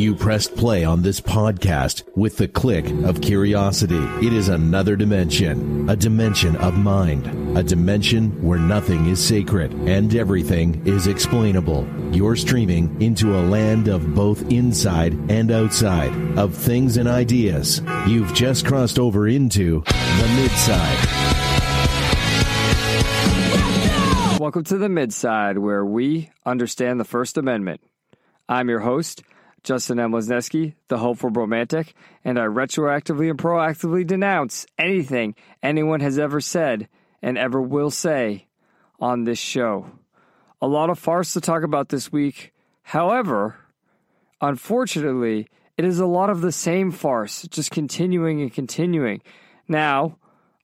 You pressed play on this podcast with the click of curiosity. It is another dimension, a dimension of mind, a dimension where nothing is sacred and everything is explainable. You're streaming into a land of both inside and outside, of things and ideas. You've just crossed over into the midside. Welcome to the Midside, where we understand the First Amendment. I'm your host, Justin M. Lesneski, the hopeful romantic, and I retroactively and proactively denounce anything anyone has ever said and ever will say on this show. A lot of farce to talk about this week. However, unfortunately, it is a lot of the same farce, just continuing and continuing. Now,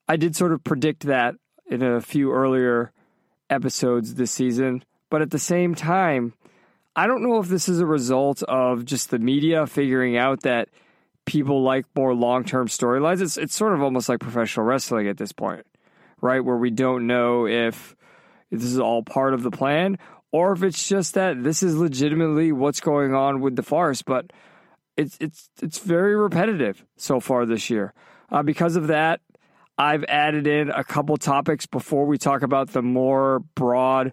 I did sort of predict that in a few earlier episodes this season. But at the same time, I don't know if this is a result of just the media figuring out that people like more long term storylines. It's it's sort of almost like professional wrestling at this point, right? Where we don't know if, this is all part of the plan or if it's just that this is legitimately what's going on with the farce. But it's it's it's very repetitive so far this year. Uh, because of that, I've added in a couple topics before we talk about the more broad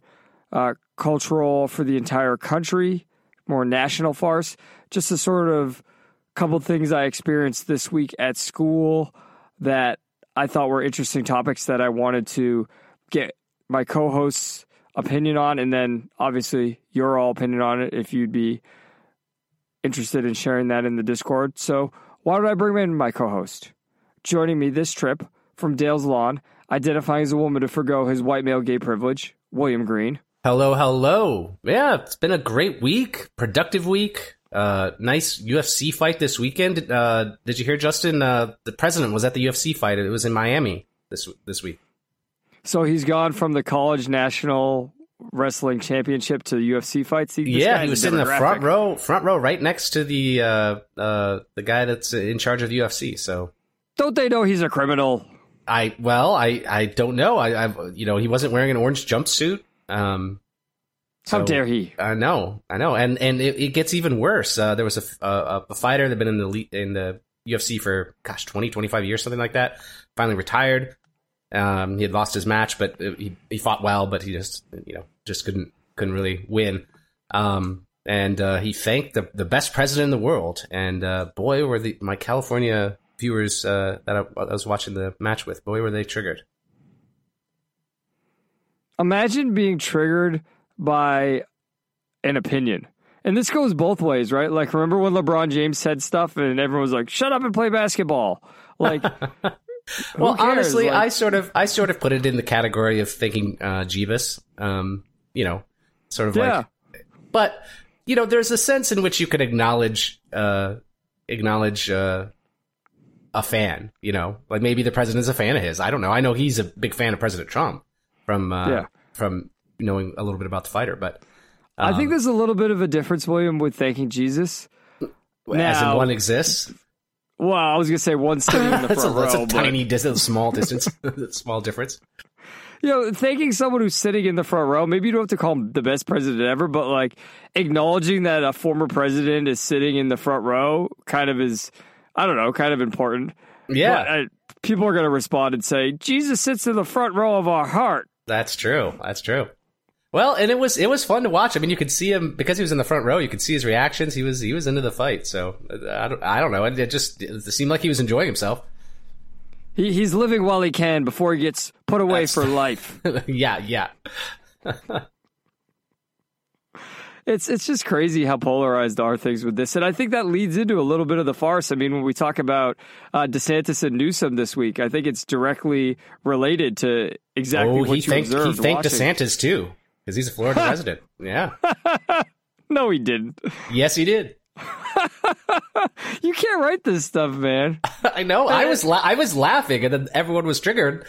uh, cultural for the entire country, more national farce. Just a sort of couple things I experienced this week at school that I thought were interesting topics that I wanted to get my co host's opinion on, and then obviously your all opinion on it if you'd be interested in sharing that in the Discord. So, why did I bring in my co host? Joining me this trip from Dale's Lawn, identifying as a woman to forego his white male gay privilege, William Green. Hello, hello. Yeah, it's been a great week, productive week. Uh, nice UFC fight this weekend. Uh, did you hear Justin? Uh, the president was at the UFC fight. It was in Miami this this week. So he's gone from the college national wrestling championship to the UFC fights. He, yeah, he was in the front row, front row, right next to the uh, uh, the guy that's in charge of the UFC. So don't they know he's a criminal? I well, I I don't know. I I you know he wasn't wearing an orange jumpsuit. Um, so, How dare he? I know, I know, and and it, it gets even worse. Uh, there was a, a, a fighter that had been in the in the UFC for gosh 20, 25 years, something like that. Finally retired. Um, he had lost his match, but he he fought well, but he just you know just couldn't couldn't really win. Um, and uh, he thanked the the best president in the world. And uh, boy, were the my California viewers uh, that I, I was watching the match with, boy, were they triggered. Imagine being triggered by an opinion. And this goes both ways, right? Like, remember when LeBron James said stuff and everyone was like, shut up and play basketball? Like, well, honestly, like, I sort of, I sort of put it in the category of thinking, uh, Jeebus, um, you know, sort of yeah. like, but, you know, there's a sense in which you could acknowledge, uh, acknowledge, uh, a fan, you know, like maybe the president is a fan of his. I don't know. I know he's a big fan of President Trump from uh, yeah. from knowing a little bit about the fighter, but um, I think um, there's a little bit of a difference, William, with thanking Jesus. As in one exists. Well, I was gonna say one sitting in the that's front a, that's row, a tiny distance, small distance, small difference. You know, thanking someone who's sitting in the front row. Maybe you don't have to call him the best president ever, but like acknowledging that a former president is sitting in the front row, kind of is I don't know, kind of important. Yeah. But, uh, people are going to respond and say, Jesus sits in the front row of our heart. That's true. That's true. Well, and it was it was fun to watch. I mean, you could see him because he was in the front row. You could see his reactions. He was he was into the fight. So uh, I don't I don't know. It, just it seemed like he was enjoying himself. He he's living while he can before he gets put away That's, for life. yeah, yeah. it's it's just crazy how polarized are things with this, and I think that leads into a little bit of the farce. I mean, when we talk about uh, DeSantis and Newsom this week, I think it's directly related to exactly oh, what you thanked, observed. He thanked watching. DeSantis too, because he's a Florida resident. Yeah. no, he didn't. Yes, he did. you can't write this stuff, man. I know. I was la- I was laughing, and then everyone was triggered,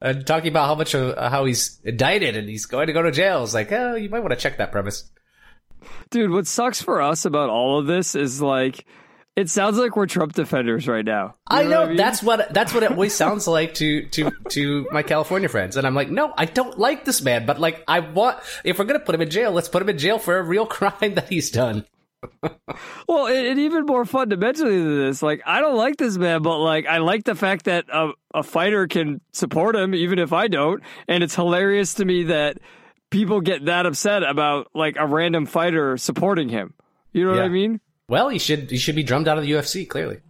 uh, talking about how much of uh, how he's indicted and he's going to go to jail. It's like, oh, you might want to check that premise. Dude, what sucks for us about all of this is like it sounds like we're Trump defenders right now. You know I know what I mean? that's what that's what it always sounds like to to to my California friends, and I'm like, no, I don't like this man, but like, I want if we're gonna put him in jail, let's put him in jail for a real crime that he's done. well, and, and even more fundamentally than this, like I don't like this man, but like I like the fact that a, a fighter can support him, even if I don't, and it's hilarious to me that people get that upset about like a random fighter supporting him. You know what I mean? Well, he should he should be drummed out of the UFC. Clearly,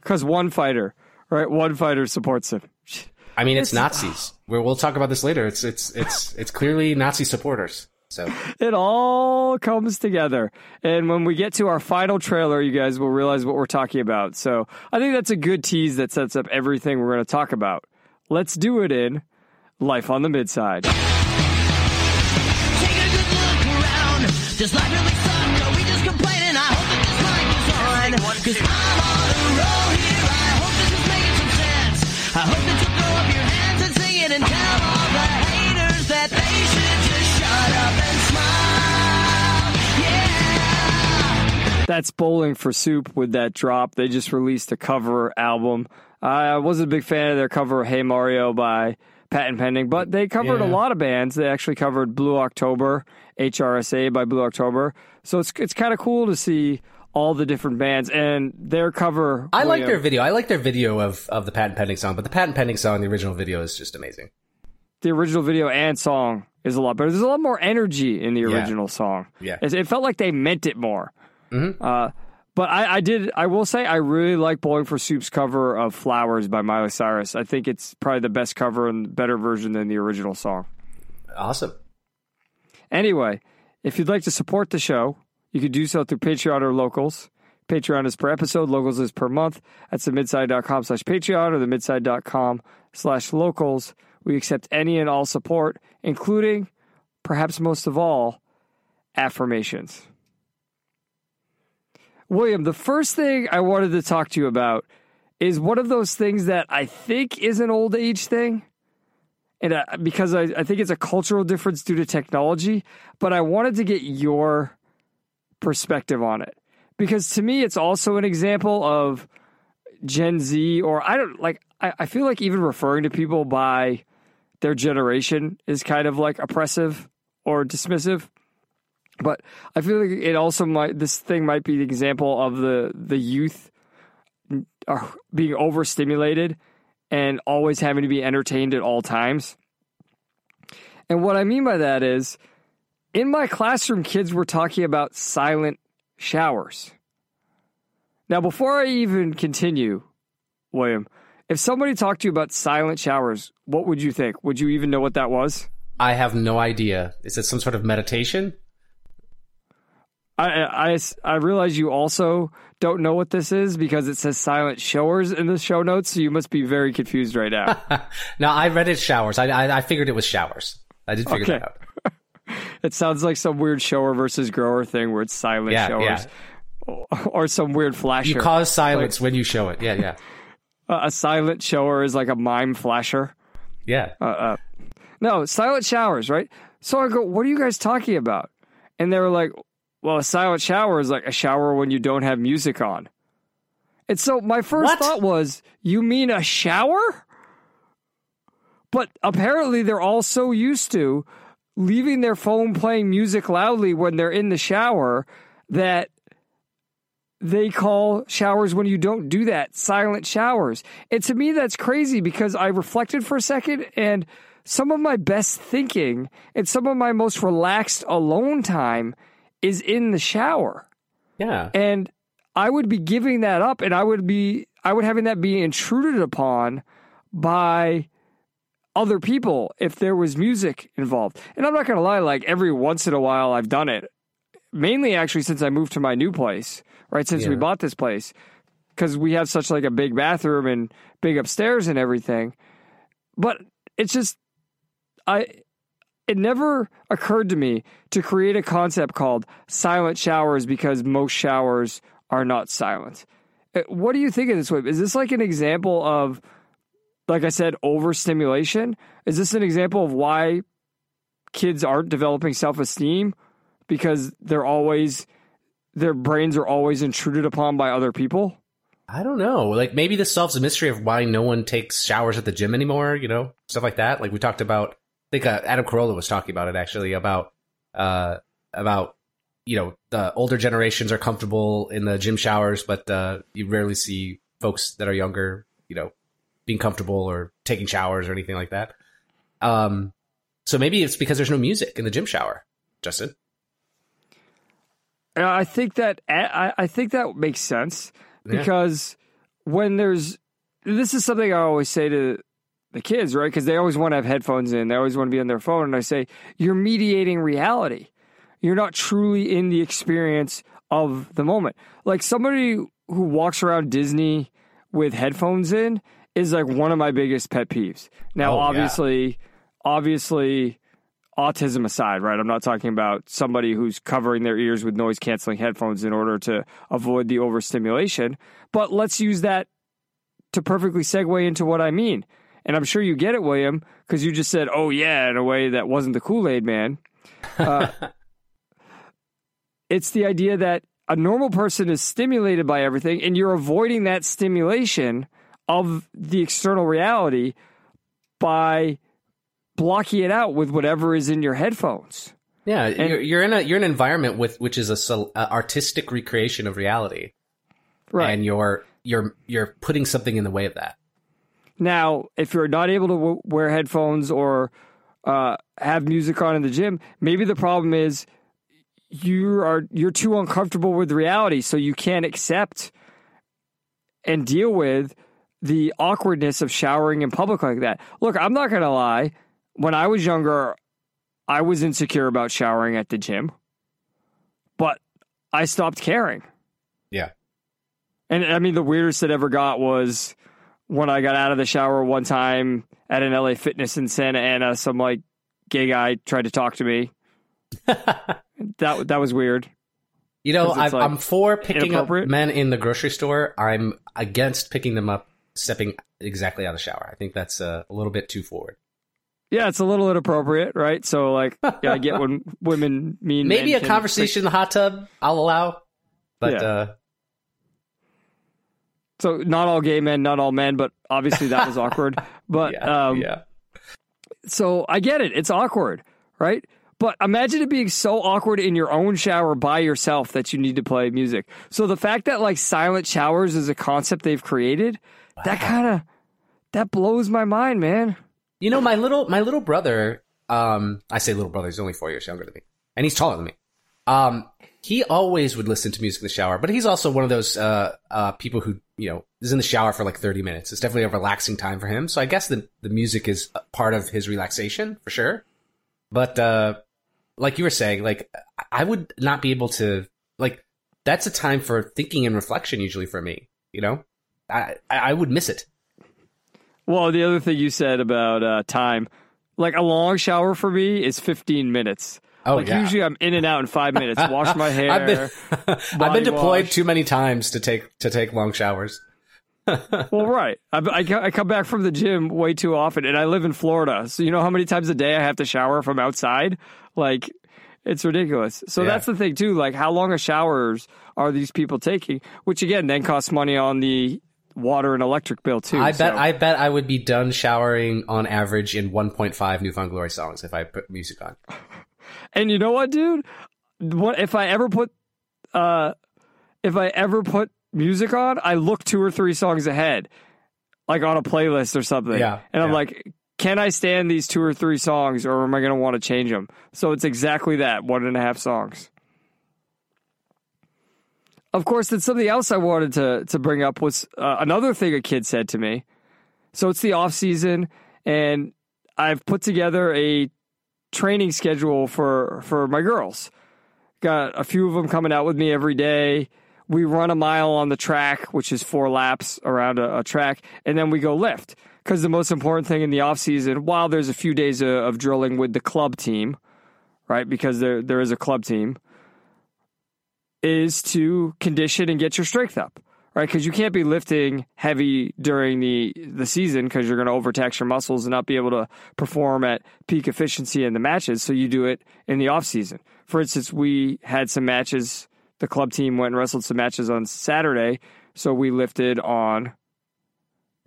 Because one fighter, right? One fighter supports him. I mean it's Nazis. Where we'll talk about this later. It's it's it's it's clearly Nazi supporters. So It all comes together. And when we get to our final trailer, you guys will realize what we're talking about. So I think that's a good tease that sets up everything we're going to talk about. Let's do it in Life on the Midside. That's Bowling for Soup with that drop. They just released a cover album. I wasn't a big fan of their cover of Hey Mario by Patent Pending, but they covered a lot of bands. They actually covered Blue October, HRSA by Blue October. So it's it's kind of cool to see all the different bands and their cover. I like their video. I like their video of of the patent pending song, but the patent pending song, the original video, is just amazing. the original video and song is a lot better. There's a lot more energy in the Yeah. original song. Yeah. It, it felt like they meant it more. Mhm. Uh, but I, I did. I will say I really like Bowling for Soup's cover of "Flowers" by Miley Cyrus. I think it's probably the best cover and better version than the original song. Awesome. Anyway, if you'd like to support the show, you can do so through Patreon or Locals. Patreon is per episode, Locals is per month. That's the midside.com slash Patreon or the midside.com slash locals. We accept any and all support, including, perhaps most of all, affirmations. William, the first thing I wanted to talk to you about is one of those things that I think is an old age thing and uh, because I, I think it's a cultural difference due to technology, but I wanted to get your perspective on it because to me, it's also an example of Gen Z, or I don't like, I, I feel like even referring to people by their generation is kind of like oppressive or dismissive. But I feel like it also might, this thing might be the example of the, the youth being overstimulated and always having to be entertained at all times. And what I mean by that is, in my classroom, kids were talking about silent showers. Now, before I even continue, William, if somebody talked to you about silent showers, what would you think? Would you even know what that was? I have no idea. Is it some sort of meditation? I, I, I realize you also don't know what this is because it says silent showers in the show notes, so you must be very confused right now. no, I read it showers. I, I I figured it was showers. I did figure Okay. that out. It sounds like some weird shower versus grower thing where it's silent Yeah, showers. Or some weird flasher. You cause silence when you show it. Yeah, yeah, a silent shower is like a mime flasher. yeah. Uh, uh, no, silent showers, right? So I go, what are you guys talking about? And they were like, well, a silent shower is like a shower when you don't have music on. And so my first What? thought was, you mean a shower? But apparently they're all so used to leaving their phone playing music loudly when they're in the shower that they call showers when you don't do that silent showers. And to me, that's crazy because I reflected for a second and some of my best thinking and some of my most relaxed alone time is in the shower. Yeah. And I would be giving that up and I would be, I would having that be intruded upon by other people if there was music involved. And I'm not going to lie, like every once in a while I've done it. Mainly actually since I moved to my new place, right? Since we bought this place because we have such like a big bathroom and big upstairs and everything. But it's just I it never occurred to me to create a concept called silent showers because most showers are not silent. Uh, What do you think of this way? Is this like an example of like I said overstimulation? Is this an example of why kids aren't developing self-esteem because they're always their brains are always intruded upon by other people? I don't know. Like maybe this solves the mystery of why no one takes showers at the gym anymore. You know, stuff like that. Like we talked about. I think uh, Adam Carolla was talking about it actually about uh about you know the older generations are comfortable in the gym showers, but uh, you rarely see folks that are younger, you know, being comfortable or taking showers or anything like that. Um, so maybe it's because there's no music in the gym shower, Justin. Uh, I think that I, I think that makes sense Yeah. because when there's this is something I always say to the kids, right? Because they always want to have headphones in, they always want to be on their phone, and I say you're mediating reality. You're not truly in the experience of the moment. Like somebody who walks around Disney with headphones in is like one of my biggest pet peeves. Now, Oh, yeah. obviously, obviously autism aside, right? I'm not talking about somebody who's covering their ears with noise canceling headphones in order to avoid the overstimulation. But let's use that to perfectly segue into what I mean. And I'm sure you get it, William, because you just said, oh, yeah, in a way that wasn't the Kool Aid man. Uh, it's the idea that a normal person is stimulated by everything, and you're avoiding that stimulation of the external reality by blocking it out with whatever is in your headphones. Yeah, you're, you're in a you're in an environment with which is a, a artistic recreation of reality, Right. and you're you're you're putting something in the way of that. Now, if you're not able to w- wear headphones or uh, have music on in the gym, maybe the problem is you are you're too uncomfortable with reality, so you can't accept and deal with the awkwardness of showering in public like that. Look, I'm not gonna lie. When I was younger, I was insecure about showering at the gym, but I stopped caring. Yeah. And I mean, the weirdest it ever got was when I got out of the shower one time at an LA Fitness in Santa Ana. Some like gay guy tried to talk to me. that that was weird. You know, I, like, I'm for picking up men in the grocery store. I'm against picking them up stepping exactly out of the shower. I think that's uh, a little bit too forward. Yeah, it's a little inappropriate, right? So like, yeah, I get when women mean Maybe a conversation in the hot tub I'll allow, but Yeah. uh, So not all gay men, not all men, but obviously that was awkward. But yeah, um, yeah. so I get it. It's awkward, right? But imagine it being so awkward in your own shower by yourself that you need to play music. So the fact that like silent showers is a concept they've created, that kind of that blows my mind, man. You know, my little my little brother. Um, I say little brother. He's only four years younger than me, and he's taller than me. Um, he always would listen to music in the shower, but he's also one of those uh, uh, people who you know is in the shower for like thirty minutes. It's definitely a relaxing time for him. So I guess the the music is part of his relaxation for sure. But uh, like you were saying, like I would not be able to like that's a time for thinking and reflection usually for me. You know, I I would miss it. Well, the other thing you said about uh, time, like a long shower for me is 15 minutes. Oh like yeah. usually I'm in and out in five minutes. Wash my hair. I've been I've been deployed wash. too many times to take to take long showers. Well, right. I, I, I come back from the gym way too often, and I live in Florida. So you know how many times a day I have to shower from outside? Like, it's ridiculous. So Yeah. that's the thing too. Like, how long of showers are these people taking? Which again, then costs money on the water and electric bill too. I bet I bet I would be done showering on average in 1.5 Newfound Glory songs if I put music on. And you know what, dude? What if I ever put, uh, if I ever put music on, I look two or three songs ahead, like on a playlist or something. Yeah, And I'm yeah. like, can I stand these two or three songs, or am I going to want to change them? So it's exactly that one and a half songs. Of course, then something else I wanted to to bring up was uh, another thing a kid said to me. So it's the off season, and I've put together a training schedule for for my girls. Got a few of them coming out with me every day. We run a mile on the track, which is four laps around a, a track, and then we go lift. Because the most important thing in the off season, while there's a few days of, of drilling with the club team, right? Because there there is a club team, is to condition and get your strength up, right? Because you can't be lifting heavy during the the season because you're going to overtax your muscles and not be able to perform at peak efficiency in the matches. So you do it in the off season. For instance, we had some matches. The club team went and wrestled some matches on Saturday, so we lifted on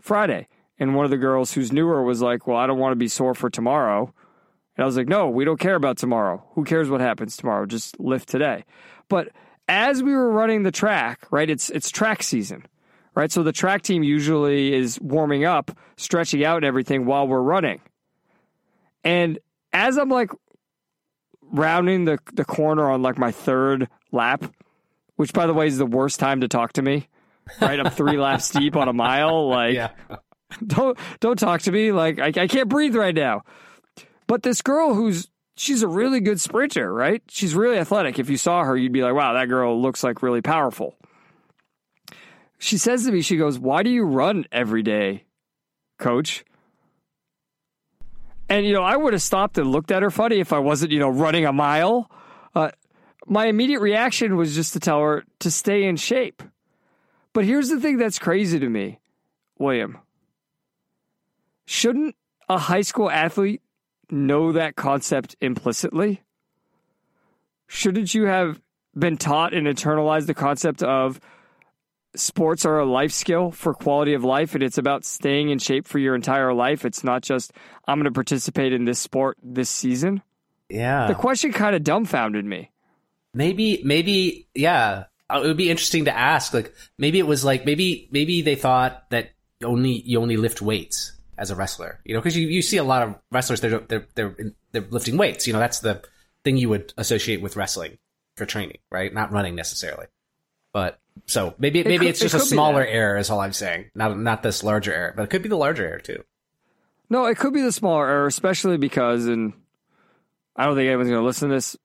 Friday. And one of the girls who's newer was like, "Well, I don't want to be sore for tomorrow." And I was like, no, we don't care about tomorrow. Who cares what happens tomorrow? Just lift today. But as we were running the track, right, it's it's track season, right? So the track team usually is warming up, stretching out and everything while we're running. And as I'm like rounding the the corner on like my third lap, which by the way is the worst time to talk to me. Right, I'm three laps deep on a mile. Like, Yeah. don't don't talk to me. Like, I, I can't breathe right now. But this girl who's she's a really good sprinter, right? She's really athletic. If you saw her, you'd be like, wow, that girl looks like really powerful. She says to me, she goes, Why do you run every day, coach? And, you know, I would have stopped and looked at her funny if I wasn't, you know, running a mile. Uh, my immediate reaction was just to tell her to stay in shape. But here's the thing that's crazy to me, William. Shouldn't a high school athlete know that concept implicitly? Shouldn't you have been taught and internalized the concept of sports are a life skill for quality of life and it's about staying in shape for your entire life? It's not just, I'm going to participate in this sport this season. Yeah. The question kind of dumbfounded me. maybe maybe yeah Uh, it would be interesting to ask like maybe it was like maybe maybe they thought that only you only lift weights as a wrestler you know because you, you see a lot of wrestlers they're they're they're they're lifting weights you know that's the thing you would associate with wrestling for training right? Not running necessarily. But so maybe maybe could- it's it just a smaller error is all i'm saying. Not not this larger error but it could be the larger error too. No, it could be the smaller error, especially because, and I don't think anyone's going to listen to this,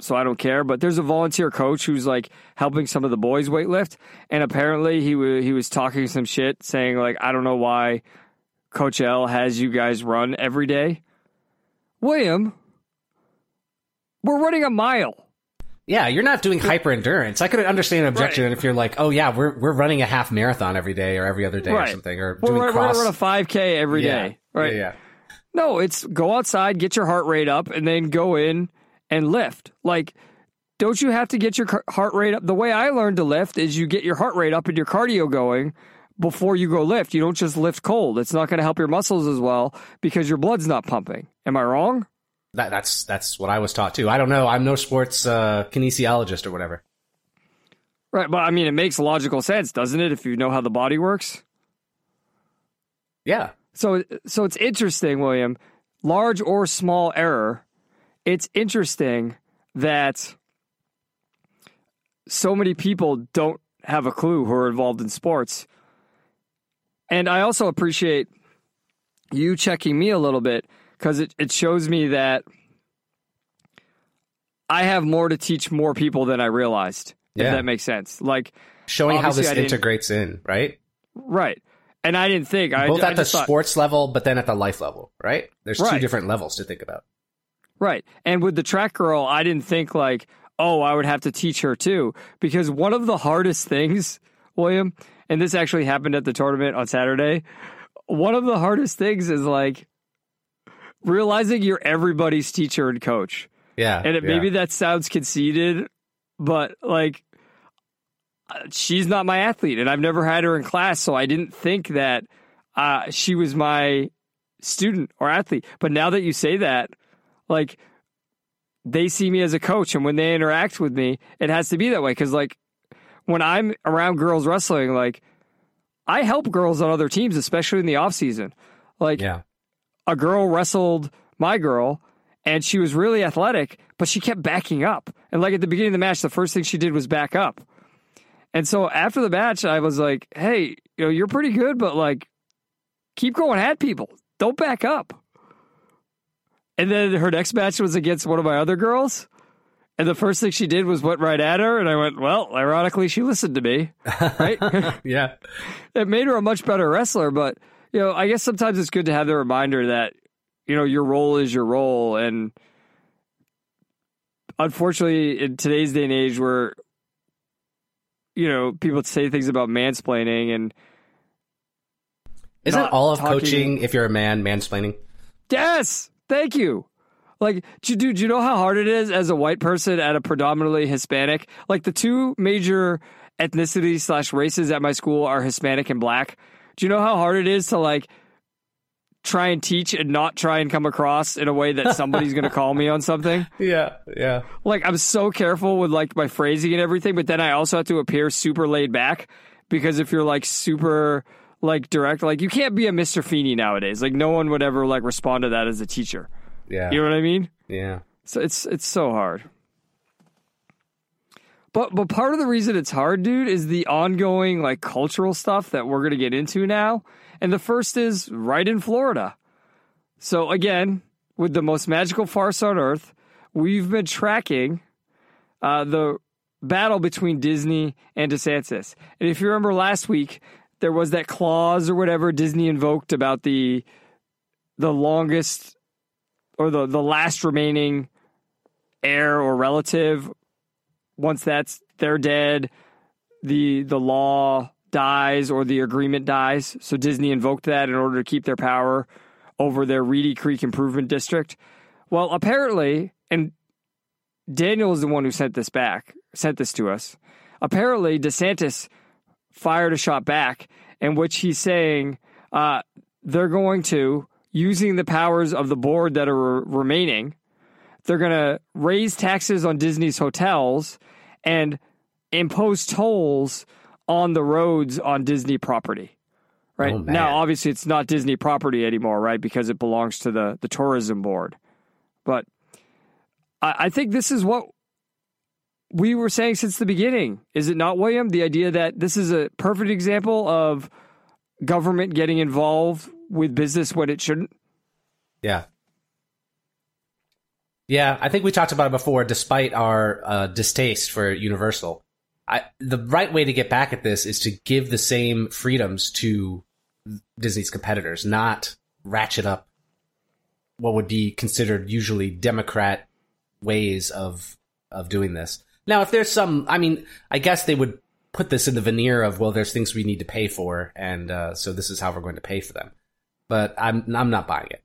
so I don't care. But there's a volunteer coach who's like helping some of the boys weightlift, and apparently he was he was talking some shit, saying like, I don't know why Coach L has you guys run every day. William, we're running a mile. Yeah, you're not doing hyper endurance. I could understand an objection if you're like, oh yeah, we're we're running a half marathon every day or every other day or something, or We're, doing we're, cross. we're run a 5K every day, yeah. right? Yeah, yeah. No, it's go outside, get your heart rate up, and then go in and lift. Like, don't you have to get your heart rate up? The way I learned to lift is you get your heart rate up and your cardio going before you go lift. You don't just lift cold. It's not going to help your muscles as well because your blood's not pumping. Am I wrong? That, that's that's what I was taught too. I don't know. I'm no sports uh, kinesiologist or whatever. Right, but I mean, it makes logical sense, doesn't it? If you know how the body works. Yeah, So, so it's interesting, William. Large or small error. It's interesting that so many people don't have a clue who are involved in sports. And I also appreciate you checking me a little bit because it, it shows me that I have more to teach more people than I realized. If Yeah. that makes sense. Like, showing how this integrates in, right? right. And I didn't think Both I at the just thought- sports level, but then at the life level, right? There's two different levels to think about. Right. And with the track girl, I didn't think like, oh, I would have to teach her too. Because one of the hardest things, William, and this actually happened at the tournament on Saturday, one of the hardest things is like realizing you're everybody's teacher and coach. Yeah, And it, yeah. maybe that sounds conceited, but like she's not my athlete and I've never had her in class, so I didn't think that uh, she was my student or athlete. But now that you say that, like they see me as a coach and when they interact with me, it has to be that way cuz like when I'm around girls wrestling, like I help girls on other teams, especially in the off season. Like yeah, a girl wrestled my girl and she was really athletic, but she kept backing up. And like at the beginning of the match, the first thing she did was back up. And so after the match, I was like, hey, you know, you're pretty good, but like keep going at people. Don't back up. And then her next match was against one of my other girls. And the first thing she did was went right at her. And I went, well, ironically, she listened to me. Right? yeah. it made her a much better wrestler. But you know, I guess sometimes it's good to have the reminder that you know your role is your role, and unfortunately, in today's day and age, where you know people say things about mansplaining and Isn't all of talking- coaching, if you're a man, mansplaining? yes, thank you. Like, do you, do, do you know how hard it is as a white person at a predominantly Hispanic? Like, the two major ethnicities slash races at my school are Hispanic and black. Do you know how hard it is to like try and teach and not try and come across in a way that somebody's going to call me on something. Yeah, yeah. Like I'm so careful with like my phrasing and everything, but then I also have to appear super laid back because if you're like super like direct, like you can't be a Mr. Feeney nowadays. Like no one would ever like respond to that as a teacher. Yeah. You know what I mean? yeah. So it's it's so hard. But but part of the reason it's hard, dude, is the ongoing like cultural stuff that we're gonna get into now. And the first is right in Florida. So again, with the most magical farce on earth, we've been tracking uh, the battle between Disney and DeSantis. And if you remember last week, there was that clause or whatever Disney invoked about the the longest or the the last remaining heir or relative once that's they're dead the the law dies or the agreement dies. So disney invoked that in order to keep their power over their reedy creek improvement district. Well apparently and daniel is the one who sent this back sent this to us. Apparently desantis fired a shot back in which he's saying uh, they're going to using the powers of the board that are re- remaining they're going to raise taxes on Disney's hotels and impose tolls on the roads on Disney property. Right Oh, now, obviously, it's not Disney property anymore, right? Because it belongs to the the tourism board. But I, I think this is what we were saying since the beginning. Is it not, William? The idea that this is a perfect example of government getting involved with business when it shouldn't. Yeah. Yeah, I think we talked about it before. Despite our uh, distaste for Universal, I, the right way to get back at this is to give the same freedoms to Disney's competitors, not ratchet up what would be considered usually Democrat ways of of doing this. Now, if there's some, I mean, I guess they would put this in the veneer of, well, there's things we need to pay for, and uh, so this is how we're going to pay for them. But I'm I'm not buying it.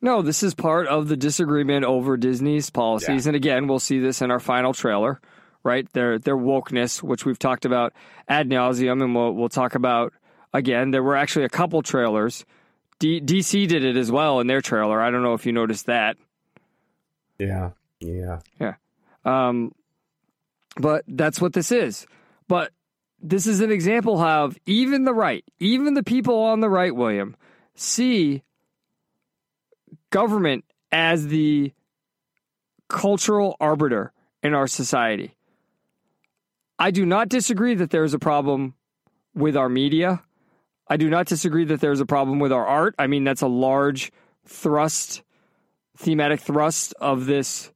No, this is part of the disagreement over Disney's policies. Yeah. And again, we'll see this in our final trailer, right? Their their wokeness, which we've talked about ad nauseum, and we'll we'll talk about again. There were actually a couple trailers. D- DC did it as well in their trailer. I don't know if you noticed that. Yeah, yeah. Yeah. Um, but that's what this is. But this is an example of even the right, even the people on the right, William, see government as the cultural arbiter in our society. I do not disagree that there is a problem with our media. I do not disagree that there's a problem with our art. I mean, that's a large thrust, thematic thrust of this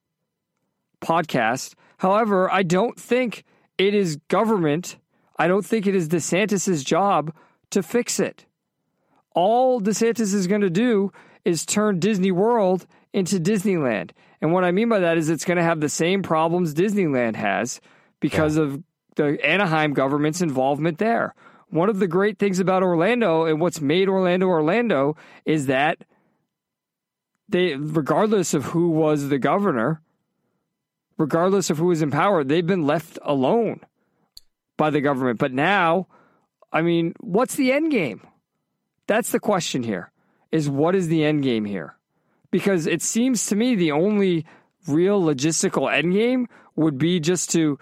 podcast. However, I don't think it is government. I don't think it is DeSantis's job to fix it. All DeSantis is going to do is turn Disney World into Disneyland. And what I mean by that is it's going to have the same problems Disneyland has because of the Anaheim government's involvement there. One of the great things about Orlando and what's made Orlando Orlando is that they regardless of who was the governor, regardless of who was in power, they've been left alone by the government. But now, I mean, what's the end game? That's the question here. Is what is the end game here? Because it seems to me the only real logistical end game would be just to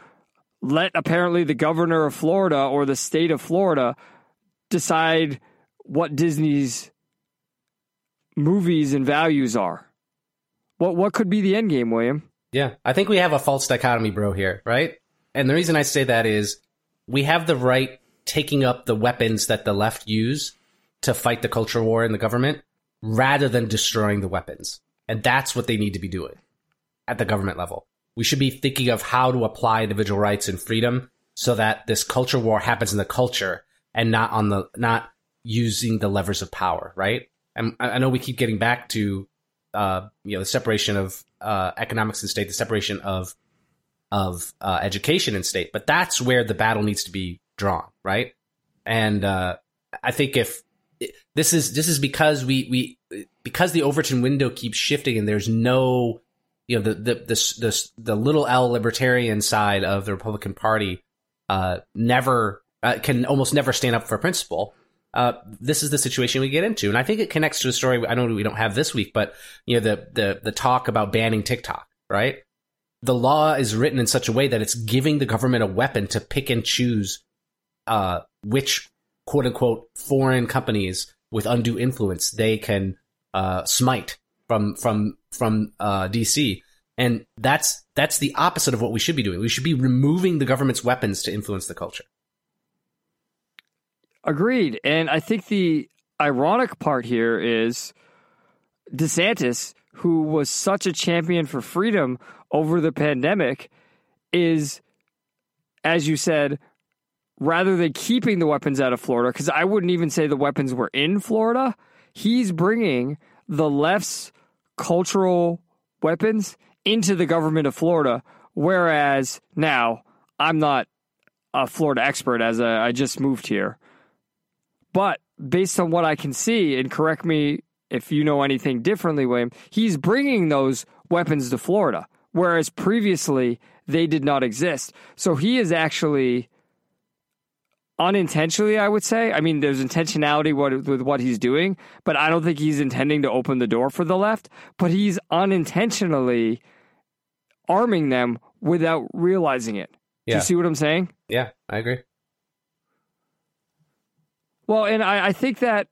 let apparently the governor of Florida or the state of Florida decide what Disney's movies and values are. What what could be the end game, William? Yeah, I think we have a false dichotomy, bro, here, right? And the reason I say that is we have the right taking up the weapons that the left use to fight the culture war in the government rather than destroying the weapons. And that's what they need to be doing at the government level. We should be thinking of how to apply individual rights and freedom so that this culture war happens in the culture and not on the not using the levers of power, right? And I know we keep getting back to uh, you know the separation of uh, economics and state, the separation of of uh, education in state, but that's where the battle needs to be drawn, right? And uh, I think if this is this is because we we because the Overton window keeps shifting and there's no you know the the the the, the little L libertarian side of the Republican Party uh, never uh, can almost never stand up for principle. uh, this is the situation we get into. And I think it connects to a story I know we don't have this week, but you know the the the talk about banning TikTok, right? The law is written in such a way that it's giving the government a weapon to pick and choose uh, which quote unquote foreign companies with undue influence they can uh, smite from from from uh, DC. And that's that's the opposite of what we should be doing. We should be removing the government's weapons to influence the culture. Agreed. And I think the ironic part here is DeSantis, who was such a champion for freedom over the pandemic, is, as you said, rather than keeping the weapons out of Florida, because I wouldn't even say the weapons were in Florida, he's bringing the left's cultural weapons into the government of Florida. Whereas now, I'm not a Florida expert as I just moved here. But based on what I can see, and correct me if you know anything differently, William, he's bringing those weapons to Florida, whereas previously they did not exist. So he is actually unintentionally, I would say. I mean, there's intentionality with what he's doing, but I don't think he's intending to open the door for the left. But he's unintentionally arming them without realizing it. Yeah. Do you see what I'm saying? Yeah, I agree. Well, and I, I think that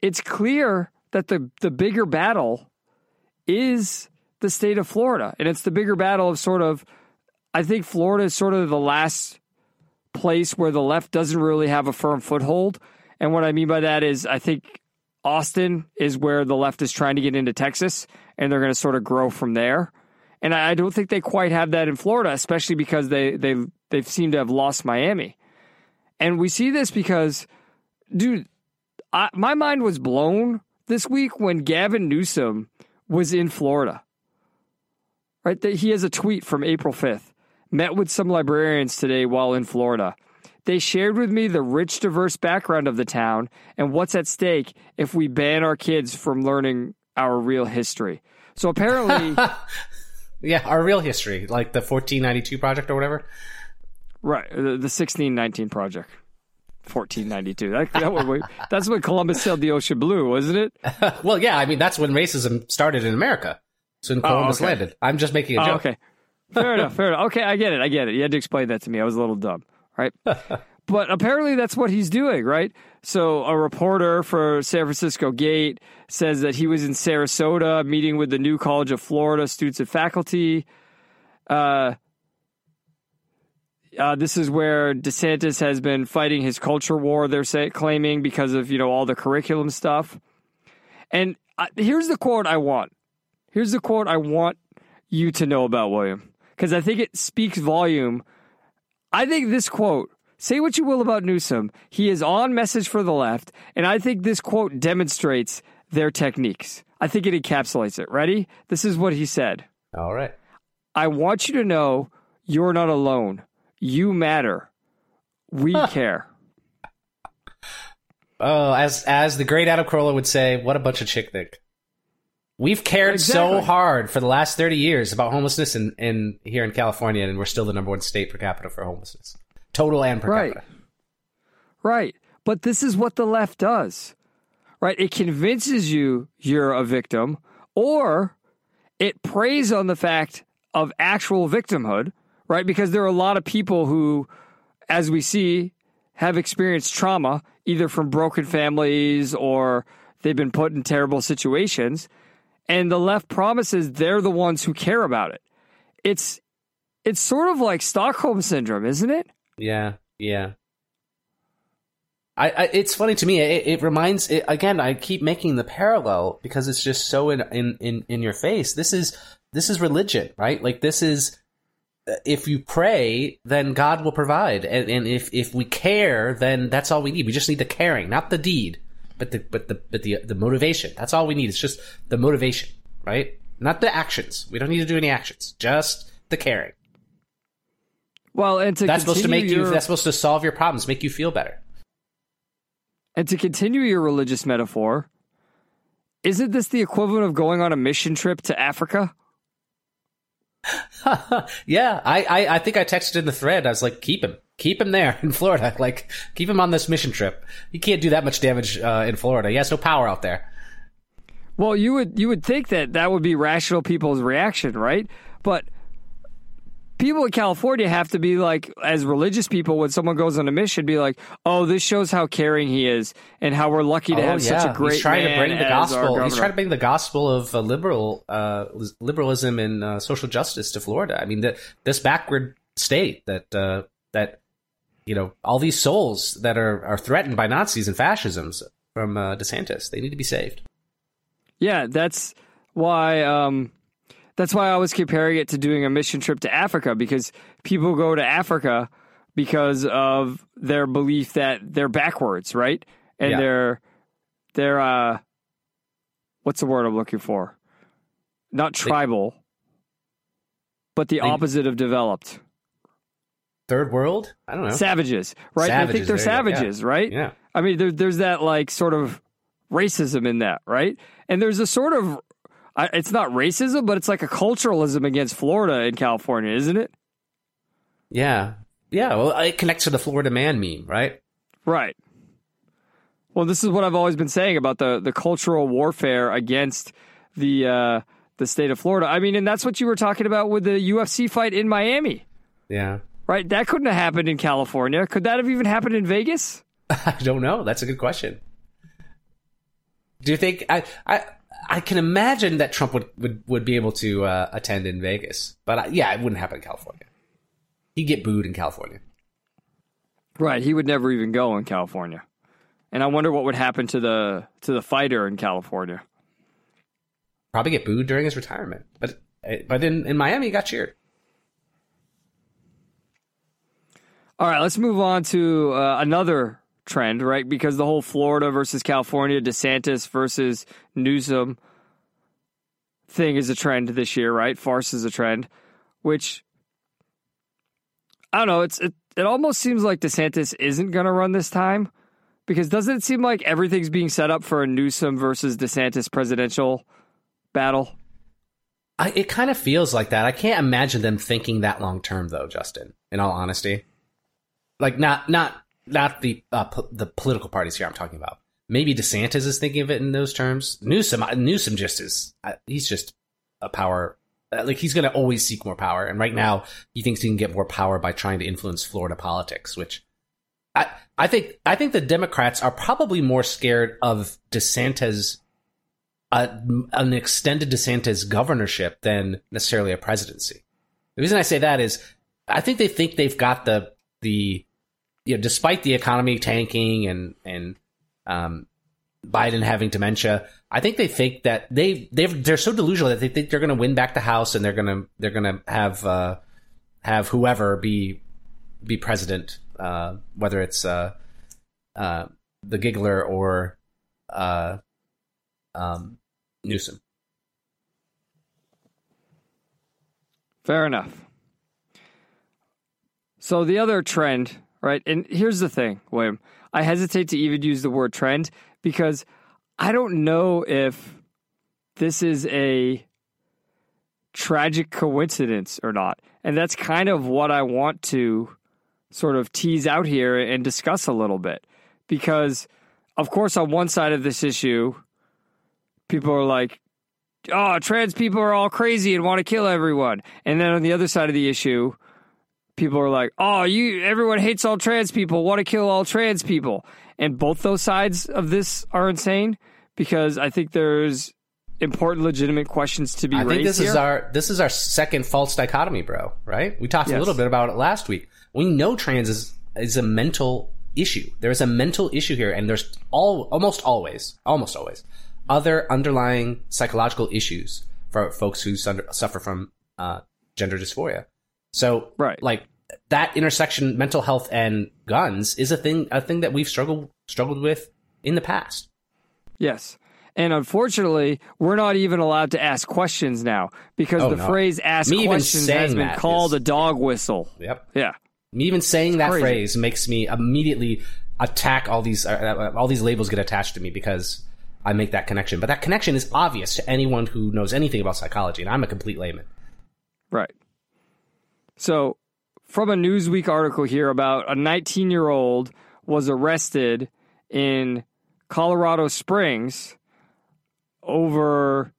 it's clear that the the bigger battle is the state of Florida, and it's the bigger battle of sort of. I think Florida is sort of the last place where the left doesn't really have a firm foothold, and what I mean by that is I think Austin is where the left is trying to get into Texas, and they're going to sort of grow from there. And I don't think they quite have that in Florida, especially because they they they seem to have lost Miami, and we see this because dude, I, my mind was blown this week when Gavin Newsom was in Florida. Right, that he has a tweet from April 5th. Met with some librarians today while in Florida. They shared with me the rich, diverse background of the town and what's at stake if we ban our kids from learning our real history. So apparently, yeah, our real history, like the 1492 project or whatever. Right, the, the 1619 project. 1492. That, that that's when Columbus sailed the ocean blue, wasn't it? well, yeah. I mean, that's when racism started in America. So when Columbus oh, okay. landed. I'm just making a oh, joke. okay. Fair enough. Fair enough. Okay, I get it. I get it. You had to explain that to me. I was a little dumb, right? but apparently that's what he's doing, right? So a reporter for San Francisco Gate says that he was in Sarasota meeting with the new College of Florida students and faculty. Uh, uh, this is where DeSantis has been fighting his culture war. They're say, claiming because of you know all the curriculum stuff. And uh, here's the quote I want. Here's the quote I want you to know about William because I think it speaks volume. I think this quote. Say what you will about Newsom, he is on message for the left, and I think this quote demonstrates their techniques. I think it encapsulates it. Ready? This is what he said. All right. I want you to know you're not alone. You matter. We care. Oh, as as the great Adam Carolla would say, what a bunch of chick thick. We've cared exactly. so hard for the last 30 years about homelessness in, in here in California, and we're still the number one state per capita for homelessness. Total and per right. capita. Right. But this is what the left does. Right? It convinces you you're a victim, or it preys on the fact of actual victimhood right? Because there are a lot of people who, as we see, have experienced trauma, either from broken families or they've been put in terrible situations. And the left promises they're the ones who care about it. It's it's sort of like Stockholm syndrome, isn't it? Yeah, yeah. I, I it's funny to me. It, it reminds it, again. I keep making the parallel because it's just so in, in in in your face. This is this is religion, right? Like this is if you pray, then God will provide, and, and if if we care, then that's all we need. We just need the caring, not the deed, but the but the but the the motivation. That's all we need. It's just the motivation, right? Not the actions. We don't need to do any actions. Just the caring. Well, and to that's supposed to make your, you. That's supposed to solve your problems, make you feel better. And to continue your religious metaphor, isn't this the equivalent of going on a mission trip to Africa? yeah, I, I, I think I texted in the thread. I was like, keep him, keep him there in Florida. Like, keep him on this mission trip. He can't do that much damage uh, in Florida. He has no power out there. Well, you would you would think that that would be rational people's reaction, right? But people in California have to be like, as religious people, when someone goes on a mission, be like, "Oh, this shows how caring he is, and how we're lucky to Oh, have such a great He's trying to bring the gospel. He's trying to bring the gospel of uh, liberal uh, liberalism and uh, social justice to Florida. I mean, the, this backward state that uh, that you know all these souls that are are threatened by Nazis and fascisms from uh, DeSantis, they need to be saved. Yeah, that's why. Um, that's why I was comparing it to doing a mission trip to Africa because people go to Africa because of their belief that they're backwards, right? And Yeah. they're they're uh, what's the word I'm looking for? Not tribal, but the They- opposite of developed. Third world? I don't know. Savages, right? I think they're go, yeah. savages, right? Yeah. I mean, there, there's that like sort of racism in that, right? And there's a sort of, I- it's not racism, but it's like a culturalism against Florida and California, isn't it? Yeah. Yeah. Well, it connects to the Florida man meme, right? Right. Well, this is what I've always been saying about the the cultural warfare against the uh, the state of Florida. I mean, and that's what you were talking about with the UFC fight in Miami, Yeah. right? That couldn't have happened in California. Could that have even happened in Vegas? I don't know. That's a good question. Do you think I I I can imagine that Trump would would, would be able to uh, attend in Vegas, but uh, yeah, it wouldn't happen in California. He'd get booed in California. Right, he would never even go in California. And I wonder what would happen to the to the fighter in California. Probably get booed during his retirement, but but in, in Miami, he got cheered. All right, let's move on to uh, another trend, right? Because the whole Florida versus California, DeSantis versus Newsom thing is a trend this year, right? Farce is a trend, which I don't know. It's it, it almost seems like DeSantis isn't going to run this time because doesn't it seem like everything's being set up for a Newsom versus DeSantis presidential battle? I, it kind of feels like that. I can't imagine them thinking that long term, though. Justin, in all honesty, like not not not the uh, po- the political parties here. I'm talking about. Maybe DeSantis is thinking of it in those terms. Newsom, Newsom just is. Uh, he's just a power. uh, Like he's going to always seek more power, and right now he thinks he can get more power by trying to influence Florida politics, which I I think I think the Democrats are probably more scared of DeSantis a, an extended DeSantis governorship than necessarily a presidency. The reason I say that is I think they think they've got the the you know despite the economy tanking and and um, Biden having dementia, I think they think that they they they're so delusional that they think they're going to win back the House and they're going to they're going to have uh, have whoever be be president, uh, whether it's uh, uh, the giggler or uh, um, Newsom. Fair enough. So the other trend, right? And here's the thing, William. I hesitate to even use the word trend because I don't know if this is a tragic coincidence or not. And that's kind of what I want to sort of tease out here and discuss a little bit. Because, of course, on one side of this issue, people are like, oh, trans people are all crazy and want to kill everyone. And then on the other side of the issue, people are like, oh, you everyone hates all trans people, want to kill all trans people. And both those sides of this are insane because I think there's important legitimate questions to be raised. I raised think this here. is our this is our second false dichotomy, bro. Right? We talked Yes. a little bit about it last week. We know trans is is a mental issue. There is a mental issue here, and there's all almost always, almost always, other underlying psychological issues for folks who sunder, suffer from uh, gender dysphoria. So, Right. like that intersection, mental health and guns is a thing a thing that we've struggled struggled with in the past. Yes. And unfortunately, we're not even allowed to ask questions now because Oh, the no. phrase ask Me even questions has been called is- a dog whistle. Yep. Yeah. Me even saying that crazy. phrase makes me immediately attack all these uh, uh, all these labels get attached to me because I make that connection. But that connection is obvious to anyone who knows anything about psychology, and I'm a complete layman. Right. So, from a Newsweek article here about a 19 year old was arrested in Colorado Springs over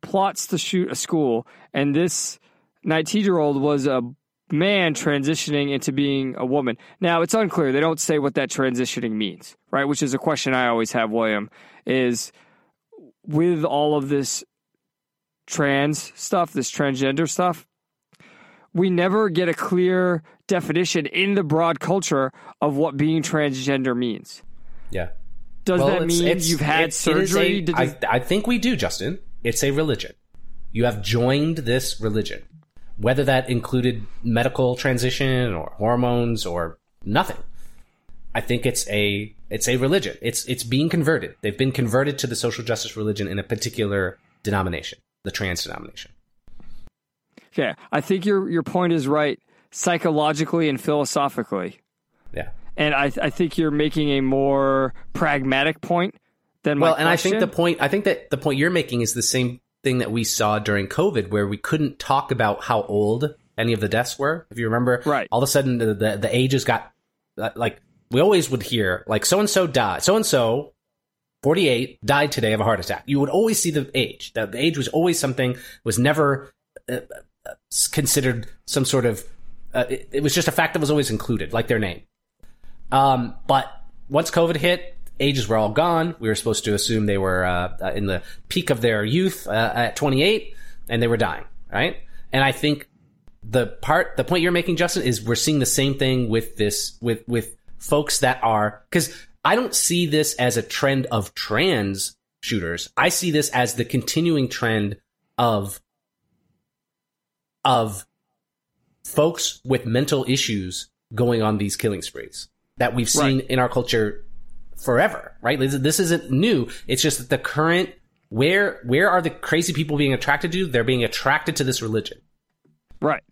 plots to shoot a school, and this 19 year old was a man transitioning into being a woman. Now, it's unclear. They don't say what that transitioning means, right? Which is a question I always have, William, is with all of this trans stuff, this transgender stuff, we never get a clear definition in the broad culture of what being transgender means. Yeah. Does Well, that it's- mean it's- you've had it- it is surgery? a- Did I, this- I think we do, Justin. It's a religion. You have joined this religion, whether that included medical transition or hormones or nothing. I think it's a it's a religion. It's it's being converted. They've been converted to the social justice religion in a particular denomination, the trans denomination. Okay, I think your your point is right psychologically and philosophically, Yeah. and I I think you're making a more pragmatic point than my Well, and I think the point I think that the point you're making is the same thing that we saw during COVID, where we couldn't talk about how old any of the deaths were. If you remember, Right. All of a sudden, the the, the ages got uh, like we always would hear like so and so died, so and so. 48 died today of a heart attack. You would always see the age. The, the age was always something was never uh, considered some sort of uh, it, it was just a fact that was always included, like their name. Um, but once COVID hit, ages were all gone. We were supposed to assume they were uh, uh, in the peak of their youth uh, at 28, and they were dying, right? And I think the part, the point you're making, Justin, is we're seeing the same thing with this, with with folks that are because I don't see this as a trend of trans shooters. I see this as the continuing trend of of folks with mental issues going on these killing sprees that we've seen in our culture forever, right? This, this isn't new. It's just that the current where where are the crazy people being attracted to? They're being attracted to this religion. Right.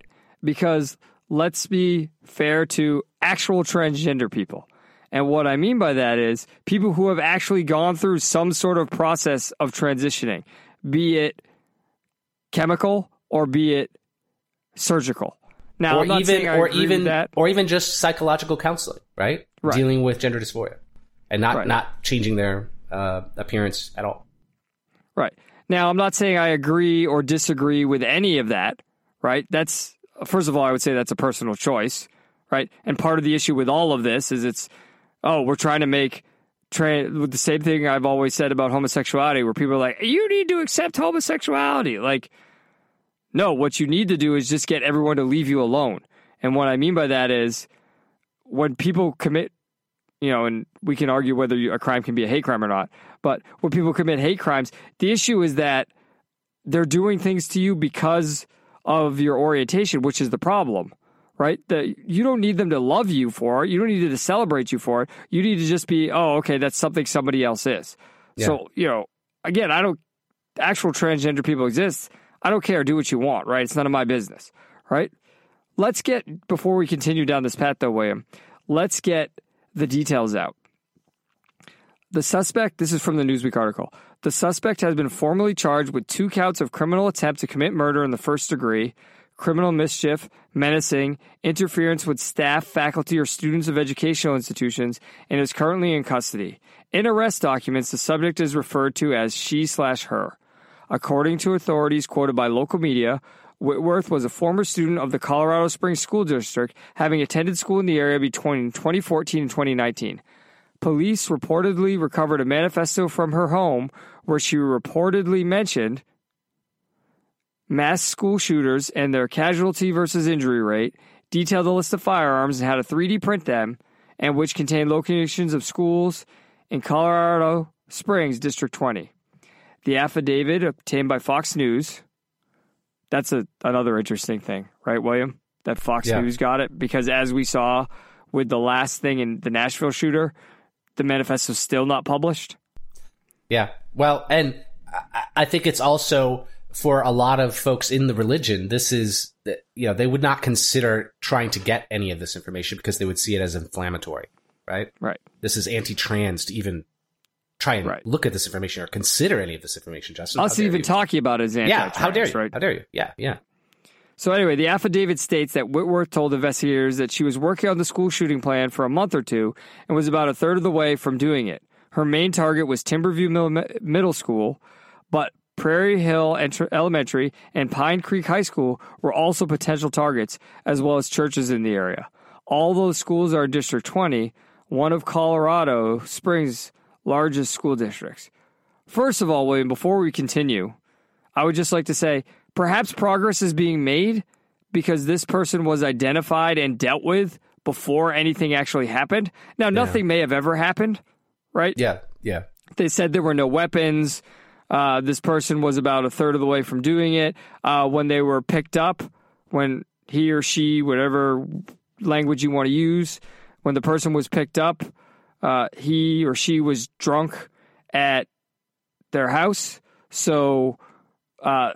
Because let's be fair to actual transgender people. And what I mean by that is people who have actually gone through some sort of process of transitioning, be it chemical or be it surgical. Now, or even or even that. or even just psychological counseling, right? Right. Dealing with gender dysphoria and not Right. not changing their uh, appearance at all. Right. Now, I'm not saying I agree or disagree with any of that, right? That's, first of all, I would say that's a personal choice, right? And part of the issue with all of this is it's, oh, we're trying to make tra- with the same thing I've always said about homosexuality, where people are like, you need to accept homosexuality. Like, no, what you need to do is just get everyone to leave you alone. And what I mean by that is when people commit you know, and we can argue whether a crime can be a hate crime or not. But when people commit hate crimes, the issue is that they're doing things to you because of your orientation, which is the problem, right? That you don't need them to love you for it. You don't need them to celebrate you for it. You need to just be, oh, okay, that's something somebody else is. So, you know, again, I don't, actual transgender people exist. I don't care. Do what you want, right? It's none of my business, right? Let's get, before we continue down this path, though, William, let's get the details out. The suspect, this is from the Newsweek article. The suspect has been formally charged with two counts of criminal attempt to commit murder in the first degree, criminal mischief, menacing, interference with staff, faculty, or students of educational institutions, and is currently in custody. In arrest documents, the subject is referred to as she slash her. According to authorities quoted by local media, Whitworth was a former student of the Colorado Springs School District, having attended school in the area between 2014 and 2019. Police reportedly recovered a manifesto from her home where she reportedly mentioned mass school shooters and their casualty versus injury rate, detailed a list of firearms and how to 3D print them, and which contained locations of schools in Colorado Springs, District 20. The affidavit obtained by Fox News. That's a, another interesting thing, right, William? That Fox Yeah. News got it because as we saw with the last thing in the Nashville shooter, the manifesto manifesto's still not published. Yeah. Well, and I- I think it's also for a lot of folks in the religion, this is, you know, they would not consider trying to get any of this information because they would see it as inflammatory, right? Right. This is anti trans to even try and Right. look at this information or consider any of this information, Justin. Us even you. talking about it is Yeah. How dare you? right? How dare you? Yeah. Yeah. So anyway, the affidavit states that Whitworth told investigators that she was working on the school shooting plan for a month or two and was about a third of the way from doing it. Her main target was Timberview Middle School, but Prairie Hill Elementary and Pine Creek High School were also potential targets, as well as churches in the area. All those schools are in District 20, one of Colorado Springs' largest school districts. First of all, William, before we continue, I would just like to say perhaps progress is being made because this person was identified and dealt with before anything actually happened. Now, nothing yeah. may have ever happened, right? Yeah, yeah. They said there were no weapons. Uh, this person was about a third of the way from doing it. Uh, when they were picked up, when he or she, whatever language you want to use, when the person was picked up, uh, he or she was drunk at their house. So uh,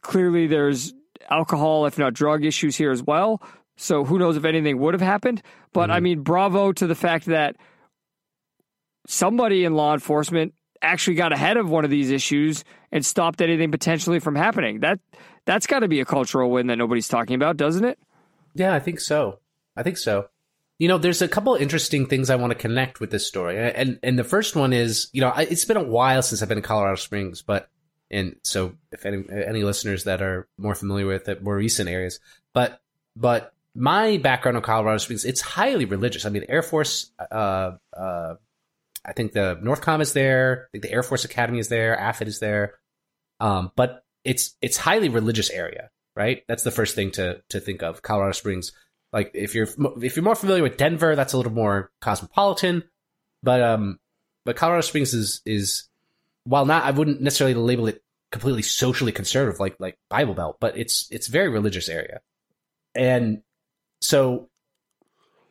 clearly there's alcohol, if not drug issues here as well. So who knows if anything would have happened. But mm-hmm. I mean, bravo to the fact that somebody in law enforcement actually got ahead of one of these issues and stopped anything potentially from happening. That that's got to be a cultural win that nobody's talking about, doesn't it? Yeah, I think so. I think so. You know, there's a couple interesting things I want to connect with this story, and and the first one is, you know, it's been a while since I've been in Colorado Springs, but and so if any any listeners that are more familiar with it, more recent areas, but but my background in Colorado Springs, it's highly religious. I mean, Air Force uh, uh, I think the Northcom is there. I think the Air Force Academy is there. AFIT is there. Um, but it's it's highly religious area, right? That's the first thing to to think of. Colorado Springs. Like if you're if you're more familiar with Denver, that's a little more cosmopolitan. But um, but Colorado Springs is is while not I wouldn't necessarily label it completely socially conservative like like Bible Belt, but it's it's very religious area, and so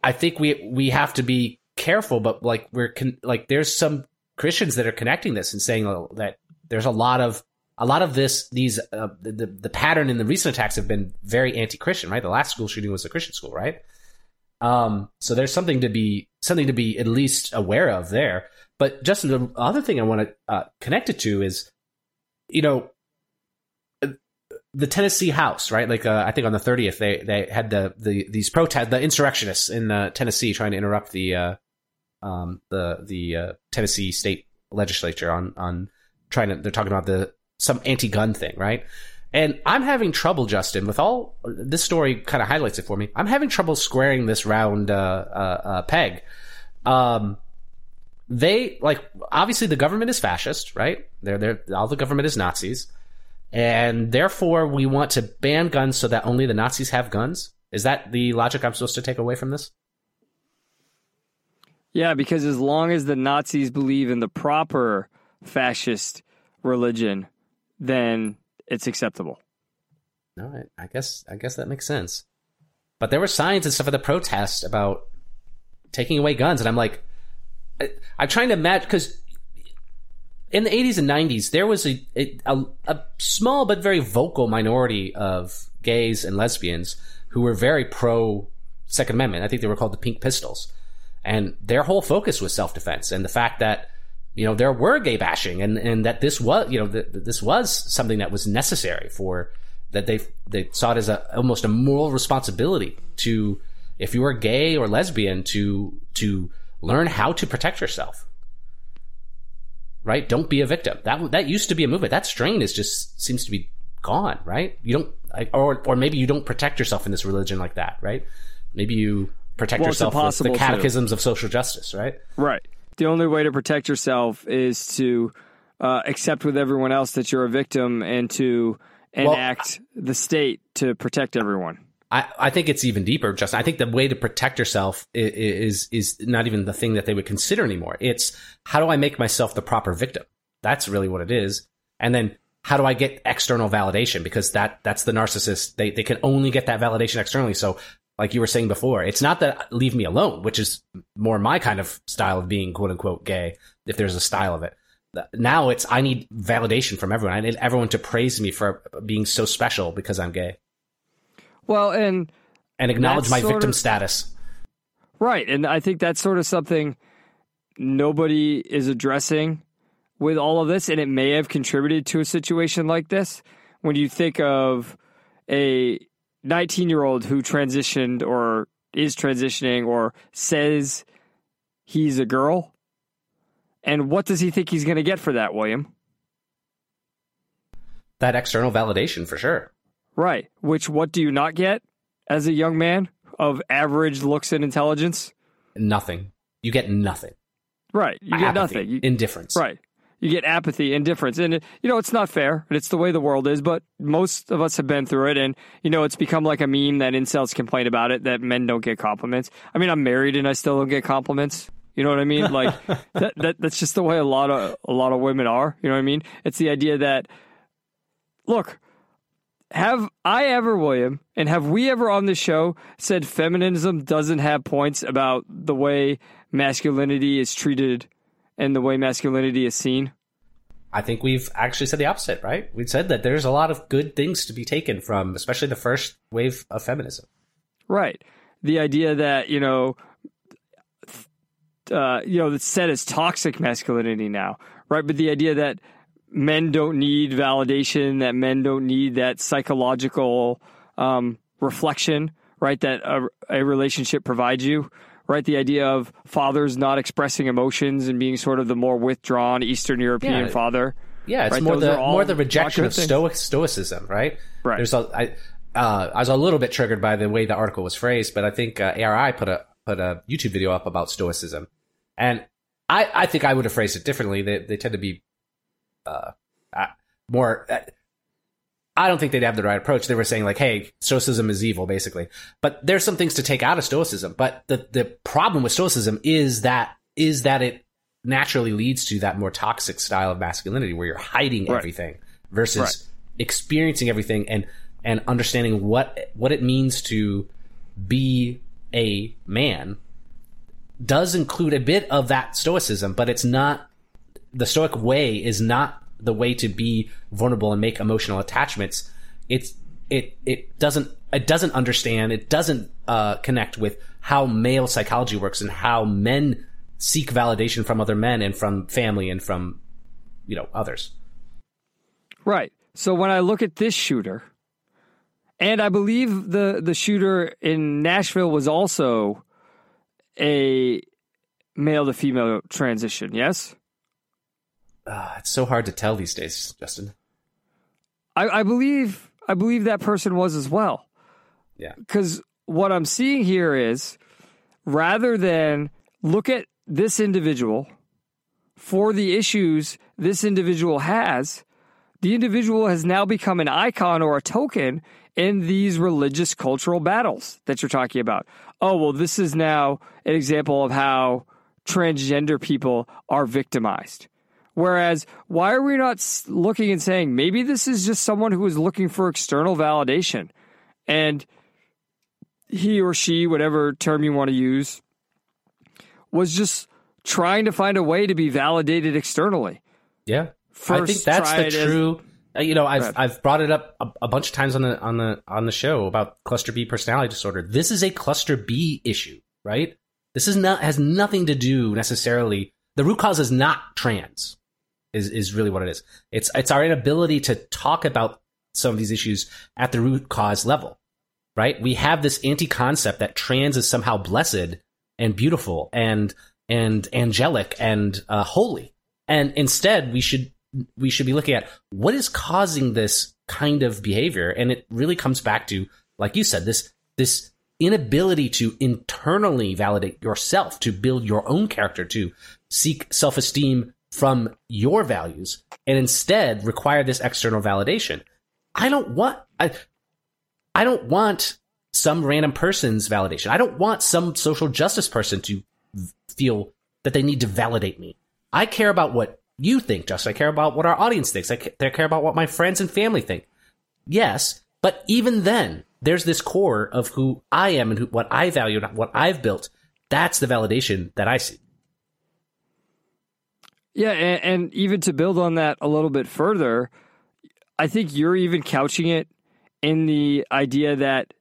I think we we have to be careful, but like we're con- like there's some Christians that are connecting this and saying that there's a lot of a lot of this these uh, the the pattern in the recent attacks have been very anti-Christian, right? The last school shooting was a Christian school, right? Um, so there's something to be something to be at least aware of there. But Justin, the other thing I want to uh, connect it to is, you know, the Tennessee House, right? Like uh, I think on the 30th, they they had the the these protests, the insurrectionists in uh, Tennessee trying to interrupt the uh, um, the the uh, Tennessee state legislature on on trying to. They're talking about the some anti-gun thing, right? And I'm having trouble, Justin, with all this story kind of highlights it for me. I'm having trouble squaring this round uh, uh, peg. Um, they like obviously the government is fascist, right? They're they're all the government is Nazis and therefore we want to ban guns so that only the Nazis have guns. Is that the logic I'm supposed to take away from this? Yeah, because as long as the Nazis believe in the proper fascist religion, then it's acceptable. No, I, guess I guess that makes sense. But there were signs and stuff at the protest about taking away guns, and I'm like, I, I'm trying to match because in the 80s and 90s, there was a, a, a, small but very vocal minority of gays and lesbians who were very pro Second Amendment. I think they were called the Pink Pistols. And their whole focus was self defense and the fact that, you know, there were gay bashing and, and that this was, you know, that this was something that was necessary for, that they, they saw it as a, almost a moral responsibility to, if you were gay or lesbian, to, to learn how to protect yourself right? Don't be a victim. That that used to be a movement. That strain is just seems to be gone, right? You don't, or or maybe you don't protect yourself in this religion like that, right? Maybe you protect well, yourself with the catechisms to. of social justice, right? Right. The only way to protect yourself is to uh, accept with everyone else that you're a victim and to enact well, the state to protect everyone. I, I think it's even deeper, Justin. I think the way to protect yourself is, is, is not even the thing that they would consider anymore. It's how do I make myself the proper victim? That's really what it is. And then how do I get external validation? Because that, that's the narcissist. They, they can only get that validation externally. So like you were saying before, it's not that leave me alone, which is more my kind of style of being quote unquote gay, if there's a style of it. Now it's, I need validation from everyone. I need everyone to praise me for being so special because I'm gay. Well, and and acknowledge my victim of, status. Right, and I think that's sort of something nobody is addressing with all of this, and it may have contributed to a situation like this. When you think of a 19 year old who transitioned or is transitioning or says he's a girl. And what does he think he's going to get for that, William? That external validation for sure. Right. Which, what do you not get as a young man of average looks and intelligence? Nothing. You get nothing. Right. You get Apathy, nothing. You, Indifference. right. You get apathy, indifference. And, you know, it's not fair, and it's the way the world is, but most of us have been through it. And, you know, it's become like a meme that incels complain about it, that men don't get compliments. I mean, I'm married and I still don't get compliments. You know what I mean? Like that, that that's just the way a lot of a lot of women are. You know what I mean? It's the idea that look, have I ever, William, and have we ever on this show said feminism doesn't have points about the way masculinity is treated and the way masculinity is seen? I think we've actually said the opposite, right? We've said that there's a lot of good things to be taken from, especially the first wave of feminism. Right. The idea that, you know, uh, you know, it's said as toxic masculinity now, right? But the idea that men don't need validation, that men don't need that psychological um, reflection, right? That a, a relationship provides you, right? The idea of fathers not expressing emotions and being sort of the more withdrawn Eastern European Yeah. father. Yeah, it's Right, more those the more the rejection of stoic stoicism, right? Right. There's a, I, uh, I was a little bit triggered by the way the article was phrased, but I think uh, ARI put a put a YouTube video up about stoicism, and I I think I would have phrased it differently. They they tend to be uh, uh more. I don't think they'd have the right approach. They were saying like, "Hey, stoicism is evil," basically. But there's some things to take out of stoicism. But the the problem with stoicism is that is that it naturally leads to that more toxic style of masculinity where you're hiding Right. everything versus Right. experiencing everything and and understanding what what it means to be a man does include a bit of that stoicism, but it's not the stoic way is not the way to be vulnerable and make emotional attachments. It's it it doesn't it doesn't understand it doesn't uh, connect with how male psychology works and how men seek validation from other men and from family and from you know others. Right. So when I look at this shooter, and I believe the the shooter in Nashville was also a male to female transition. Yes, Uh, it's so hard to tell these days, Justin. I, I believe I believe that person was as well. Yeah. Because what I'm seeing here is rather than look at this individual for the issues this individual has, the individual has now become an icon or a token in these religious cultural battles that you're talking about. Oh, well, this is now an example of how transgender people are victimized. Whereas, why are we not looking and saying maybe this is just someone who is looking for external validation and he or she, whatever term you want to use, was just trying to find a way to be validated externally. Yeah, I think that's the it as- true. uh, you know, I've Right. I've brought it up a, a bunch of times on the on the on the show about cluster B personality disorder. This is a cluster B issue, right? This is not has nothing to do necessarily. The root cause is not trans. Is is really what it is. It's it's our inability to talk about some of these issues at the root cause level, right? We have this anti concept that trans is somehow blessed and beautiful and and angelic and uh, holy, and instead we should we should be looking at what is causing this kind of behavior, and it really comes back to, like you said, this this inability to internally validate yourself, to build your own character, to seek self esteem from your values, and instead require this external validation. I don't want I I don't want some random person's validation. I don't want some social justice person to feel that they need to validate me. I care about what you think, Justin. I care about what our audience thinks. I care about what my friends and family think. Yes, but even then, there's this core of who I am and who, what I value and what I've built. That's the validation that I see. Yeah, and, and even to build on that a little bit further, I think you're even couching it in the idea that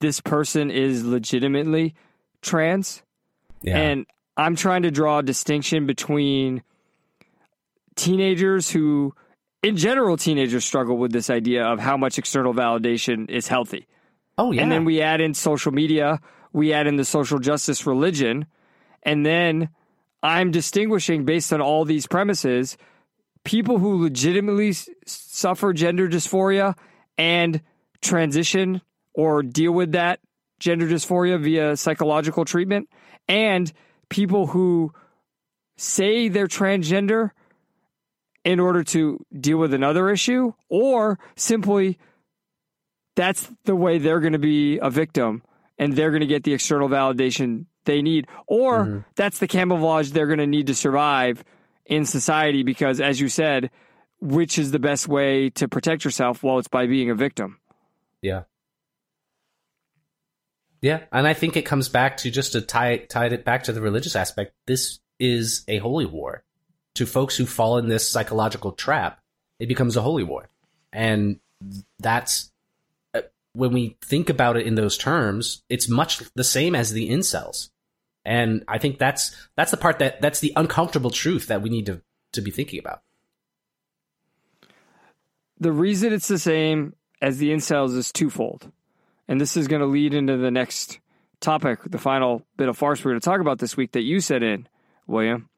this person is legitimately trans. And I'm trying to draw a distinction between teenagers who, in general, teenagers struggle with this idea of how much external validation is healthy. Oh yeah. And then we add in social media, we add in the social justice religion, and then I'm distinguishing based on all these premises people who legitimately suffer gender dysphoria and transition or deal with that gender dysphoria via psychological treatment, and people who say they're transgender in order to deal with another issue, or simply that's the way they're going to be a victim and they're going to get the external validation they need, or that's the camouflage they're going to need to survive in society because, as you said, which is the best way to protect yourself? Well, it's by being a victim. Yeah. Yeah, and I think it comes back to just to tie tie it back to the religious aspect. This is a holy war. To folks who fall in this psychological trap, it becomes a holy war, and that's uh, when we think about it in those terms. It's much the same as the incels, and I think that's that's the part that that's the uncomfortable truth that we need to to be thinking about. The reason it's the same as the incels is twofold. And this is going to lead into the next topic, the final bit of farce we're going to talk about this week that you said in, William,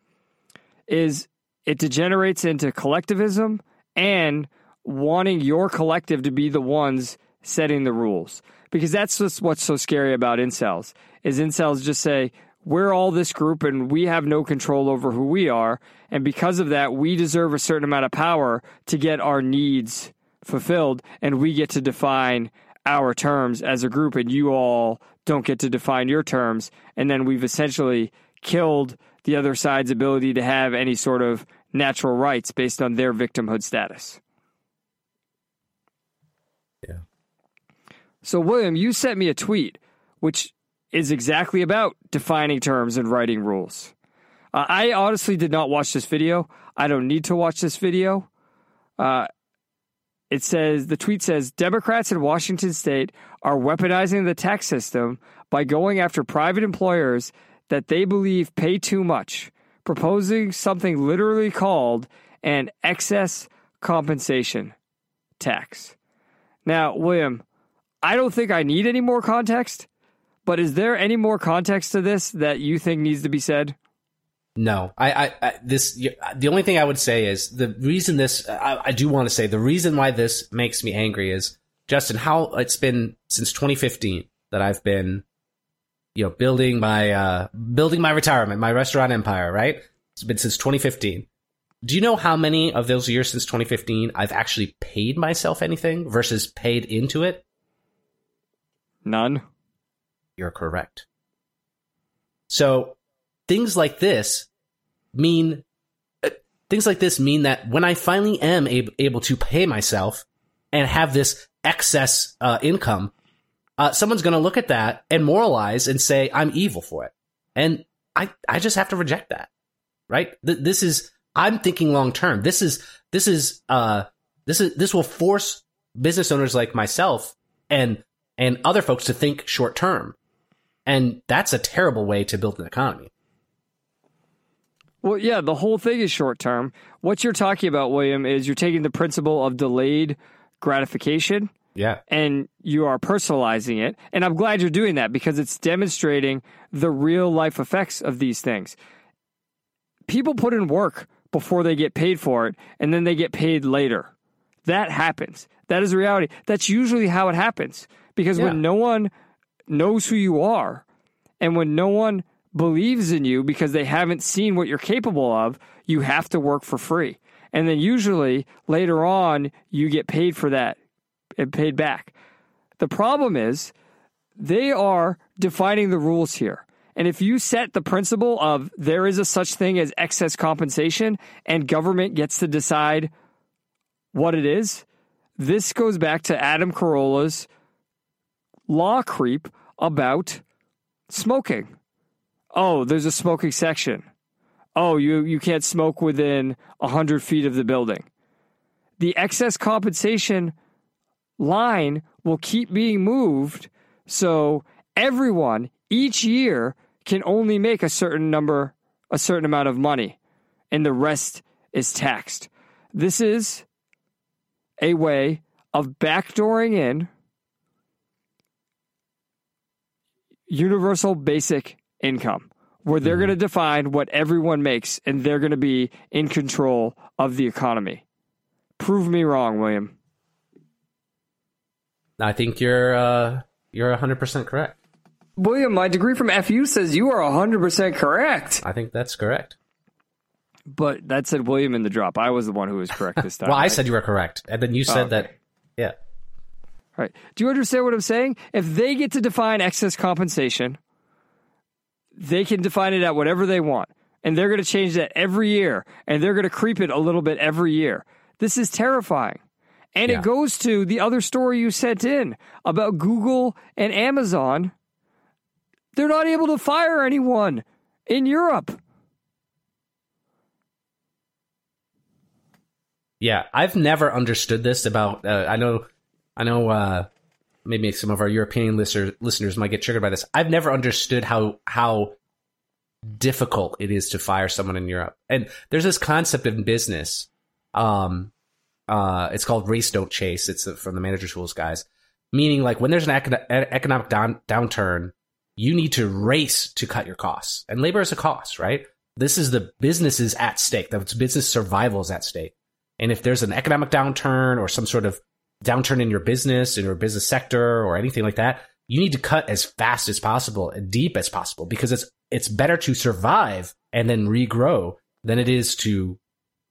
is it degenerates into collectivism and wanting your collective to be the ones setting the rules. Because that's just what's so scary about incels, is incels just say, we're all this group and we have no control over who we are. And because of that, we deserve a certain amount of power to get our needs fulfilled. And we get to define our terms as a group, and you all don't get to define your terms. And then we've essentially killed the other side's ability to have any sort of natural rights based on their victimhood status. Yeah. So, William, you sent me a tweet, which is exactly about defining terms and writing rules. Uh, I honestly did not watch this video. I don't need to watch this video. Uh, it says the tweet says Democrats in Washington state are weaponizing the tax system by going after private employers that they believe pay too much, proposing something literally called an excess compensation tax. Now, William, I don't think I need any more context, but is there any more context to this that you think needs to be said? No, I, I, I, this, the only thing I would say is the reason this, I, I do want to say the reason why this makes me angry is Justin, how it's been since 2015 that I've been, you know, building my, uh, building my retirement, my restaurant empire, right? It's been since 2015. Do you know how many of those years since 2015 I've actually paid myself anything versus paid into it? None. You're correct. So things like this mean uh, things like this mean that when I finally am ab- able to pay myself and have this excess uh, income, uh, someone's going to look at that and moralize and say I'm evil for it, and I I just have to reject that. Right? Th- this is I'm thinking long term. This is this is uh this is this will force business owners like myself and and other folks to think short term. And that's a terrible way to build an economy. Well, yeah, the whole thing is short term. What you're talking about, William, is you're taking the principle of delayed gratification Yeah. and you are personalizing it. And I'm glad you're doing that because it's demonstrating the real life effects of these things. People put in work before they get paid for it, and then they get paid later. That happens. That is reality. That's usually how it happens because Yeah. when no one knows who you are and when no one believes in you because they haven't seen what you're capable of, you have to work for free. And then usually later on, you get paid for that and paid back. The problem is they are defining the rules here. And if you set the principle of there is a such thing as excess compensation and government gets to decide what it is, this goes back to Adam Carolla's law creep about smoking. Oh, there's a smoking section. Oh, you, you can't smoke within 100 feet of the building. The excess compensation line will keep being moved so everyone each year can only make a certain number, a certain amount of money, and the rest is taxed. This is a way of backdooring in universal basic income where they're Mhm. going to define what everyone makes and they're going to be in control of the economy. Prove me wrong, William. I think you're uh, you're 100% correct. William, my degree from FU says you are 100% correct. I think that's correct. But that said William in the drop. I was the one who was correct this time. Well, I said you were correct, and then you said okay. that. Yeah, Right. Do you understand what I'm saying? If they get to define excess compensation, they can define it at whatever they want. And they're going to change that every year. And they're going to creep it a little bit every year. This is terrifying. And Yeah. it goes to the other story you sent in about Google and Amazon. They're not able to fire anyone in Europe. yeah. I've never understood this about. Uh, I know, I know. Uh, maybe some of our European listener, listeners might get triggered by this. I've never understood how how difficult it is to fire someone in Europe. And there's this concept in business. Um, uh, it's called race don't chase. It's from the manager tools guys, meaning like when there's an econo- economic down- downturn, you need to race to cut your costs. And labor is a cost, right? This is the business is at stake. That's business survival is at stake. And if there's an economic downturn or some sort of downturn in your business, in your business sector or anything like that, you need to cut as fast as possible deep as possible because it's it's better to survive and then regrow than it is to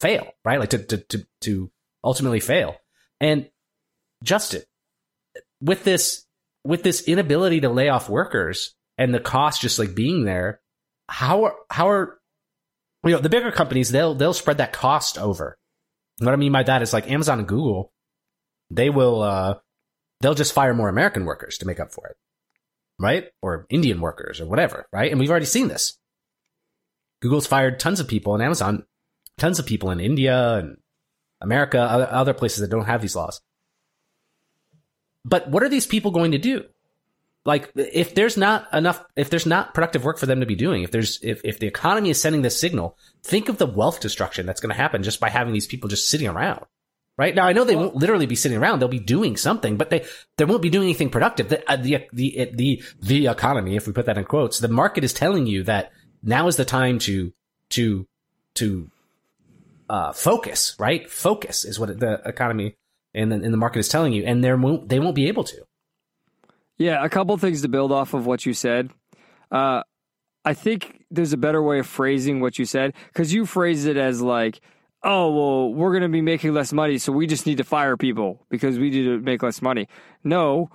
fail, right? Like to to to, to ultimately fail. And Justin, with this with this inability to lay off workers and the cost just like being there, how are how are you know the bigger companies they'll they'll spread that cost over. What I mean by that is like Amazon and Google, they will uh they'll just fire more American workers to make up for it. Right? Or Indian workers or whatever, right? And we've already seen this. Google's fired tons of people and Amazon tons of people in India and America, other, places that don't have these laws. But what are these people going to do? Like, if there's not enough, if there's not productive work for them to be doing, if there's, if, if the economy is sending this signal, think of the wealth destruction that's going to happen just by having these people just sitting around. Right now, I know they won't literally be sitting around; they'll be doing something, but they they won't be doing anything productive. The uh, the the the the economy, if we put that in quotes, the market is telling you that now is the time to to to uh, focus. Right, focus is what the economy and the, and the market is telling you, and they won't they won't be able to. Yeah, a couple things to build off of what you said. Uh, I think there's a better way of phrasing what you said because you phrased it as like, "Oh, well, we're going to be making less money, so we just need to fire people because we need to make less money." No,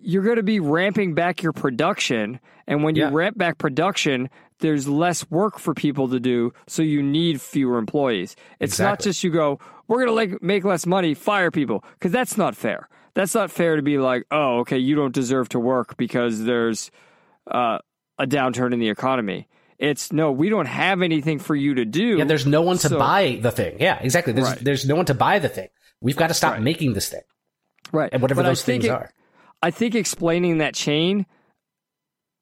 you're going to be ramping back your production, and when you Yeah. ramp back production, there's less work for people to do, so you need fewer employees. It's not just you go, "We're going to like make less money, fire people," because that's not fair. That's not fair to be like, "Oh, okay, you don't deserve to work because there's." uh, a downturn in the economy. It's no, we don't have anything for you to do. Yeah, there's no one to So- buy the thing. Yeah, exactly. There's Right. there's no one to buy the thing. We've got to stop Right. making this thing right, and whatever But those things it- are. I think explaining that chain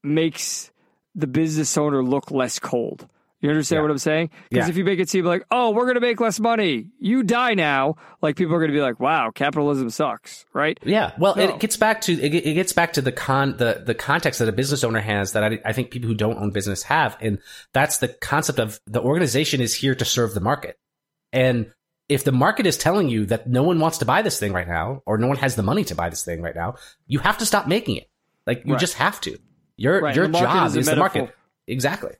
makes the business owner look less cold. You understand Yeah. what I'm saying? Because Yeah. if you make it seem like, oh, we're going to make less money, you die now, like people are going to be like, wow, capitalism sucks, right? Yeah, well, No. it gets back to it, it gets back to the con the the context that a business owner has that I, I think people who don't own business have, and that's the concept of the organization is here to serve the market, and if the market is telling you that no one wants to buy this thing right now, or no one has the money to buy this thing right now, you have to stop making it. Like you Right. just have to. Your Right, your job is is, the market. Exactly.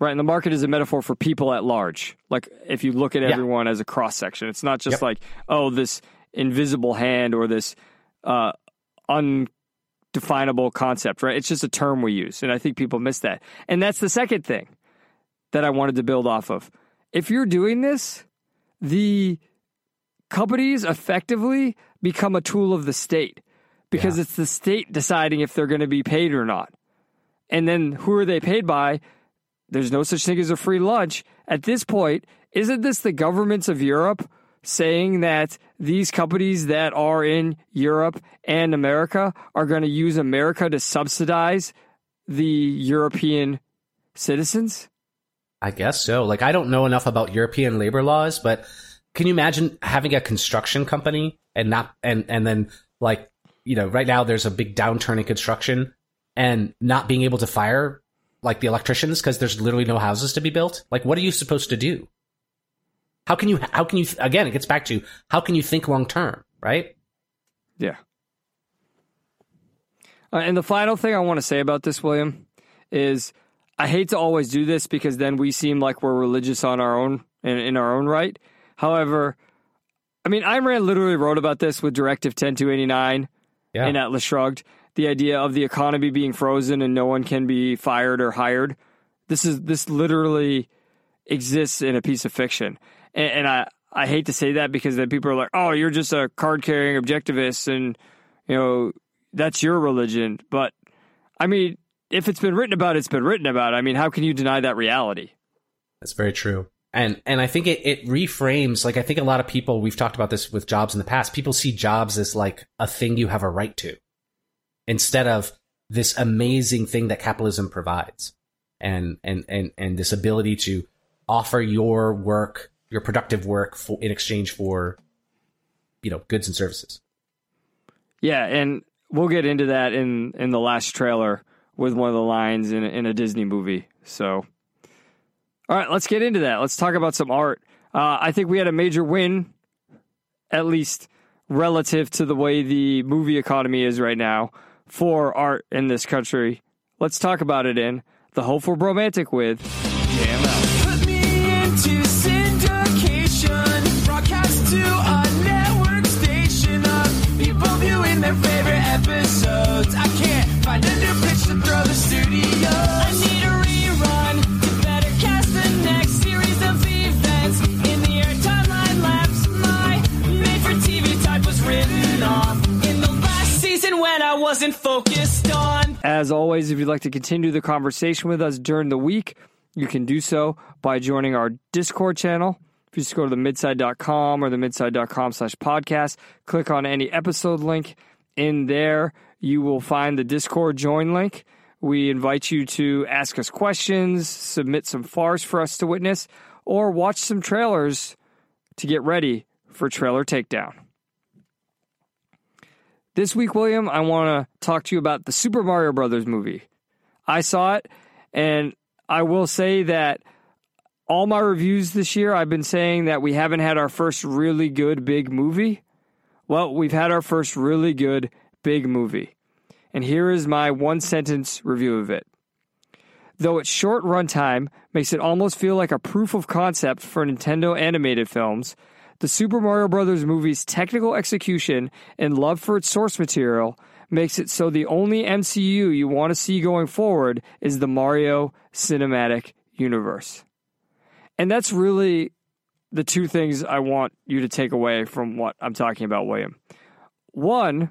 Right, and the market is a metaphor for people at large. Like if you look at Yeah. everyone as a cross section, it's not just Yep. like oh this invisible hand or this uh, undefinable concept. Right, it's just a term we use, and I think people miss that. And that's the second thing that I wanted to build off of. If you're doing this, the companies effectively become a tool of the state because Yeah. it's the state deciding if they're going to be paid or not. And then who are they paid by? There's no such thing as a free lunch. At this point, isn't this the governments of Europe saying that these companies that are in Europe and America are going to use America to subsidize the European citizens? I guess so. Like I don't know enough about European labor laws, but can you imagine having a construction company and not and and then like you know right now there's a big downturn in construction and not being able to fire like the electricians because there's literally no houses to be built. Like, what are you supposed to do? How can you? How can you? Again, it gets back to how can you think long term, right? Yeah. Uh, and the final thing I want to say about this, William, is I hate to always do this because then we seem like we're religious on our own in, in our own right. However, I mean, Ayn Rand literally wrote about this with Directive 10289 Yeah. in Atlas Shrugged. The idea of the economy being frozen and no one can be fired or hired. This is this literally exists in a piece of fiction, and, and I I hate to say that because then people are like, oh, you're just a card carrying objectivist, and you know that's your religion. But I mean, if it's been written about, it's been written about. I mean, how can you deny that reality? That's very true. And and I think it, it reframes like I think a lot of people we've talked about this with jobs in the past. People see jobs as like a thing you have a right to, instead of this amazing thing that capitalism provides, and and and and this ability to offer your work, your productive work, for, in exchange for, you know, goods and services. Yeah, and we'll get into that in in the last trailer with one of the lines in in a Disney movie. So, all right, let's get into that. Let's talk about some art. Uh, I think we had a major win, at least relative to the way the movie economy is right now for art in this country. Let's talk about it in the Hopeful Romantic with As always, if you'd like to continue the conversation with us during the week, you can do so by joining our Discord channel. If you just go to the midside.com or the midside.com slash podcast, click on any episode link in there. You will find the Discord join link. We invite you to ask us questions, submit some farce for us to witness, or watch some trailers to get ready for Trailer Takedown. This week, William, I want to talk to you about the Super Mario Brothers movie. I saw it, and I will say that all my reviews this year, I've been saying that we haven't had our first really good big movie. Well, we've had our first really good big movie. And here is my one sentence review of it. Though its short runtime makes it almost feel like a proof of concept for Nintendo animated films, the Super Mario Bros. movie's technical execution and love for its source material makes it so the only MCU you want to see going forward is the Mario Cinematic Universe. And that's really the two things I want you to take away from what I'm talking about, William. One,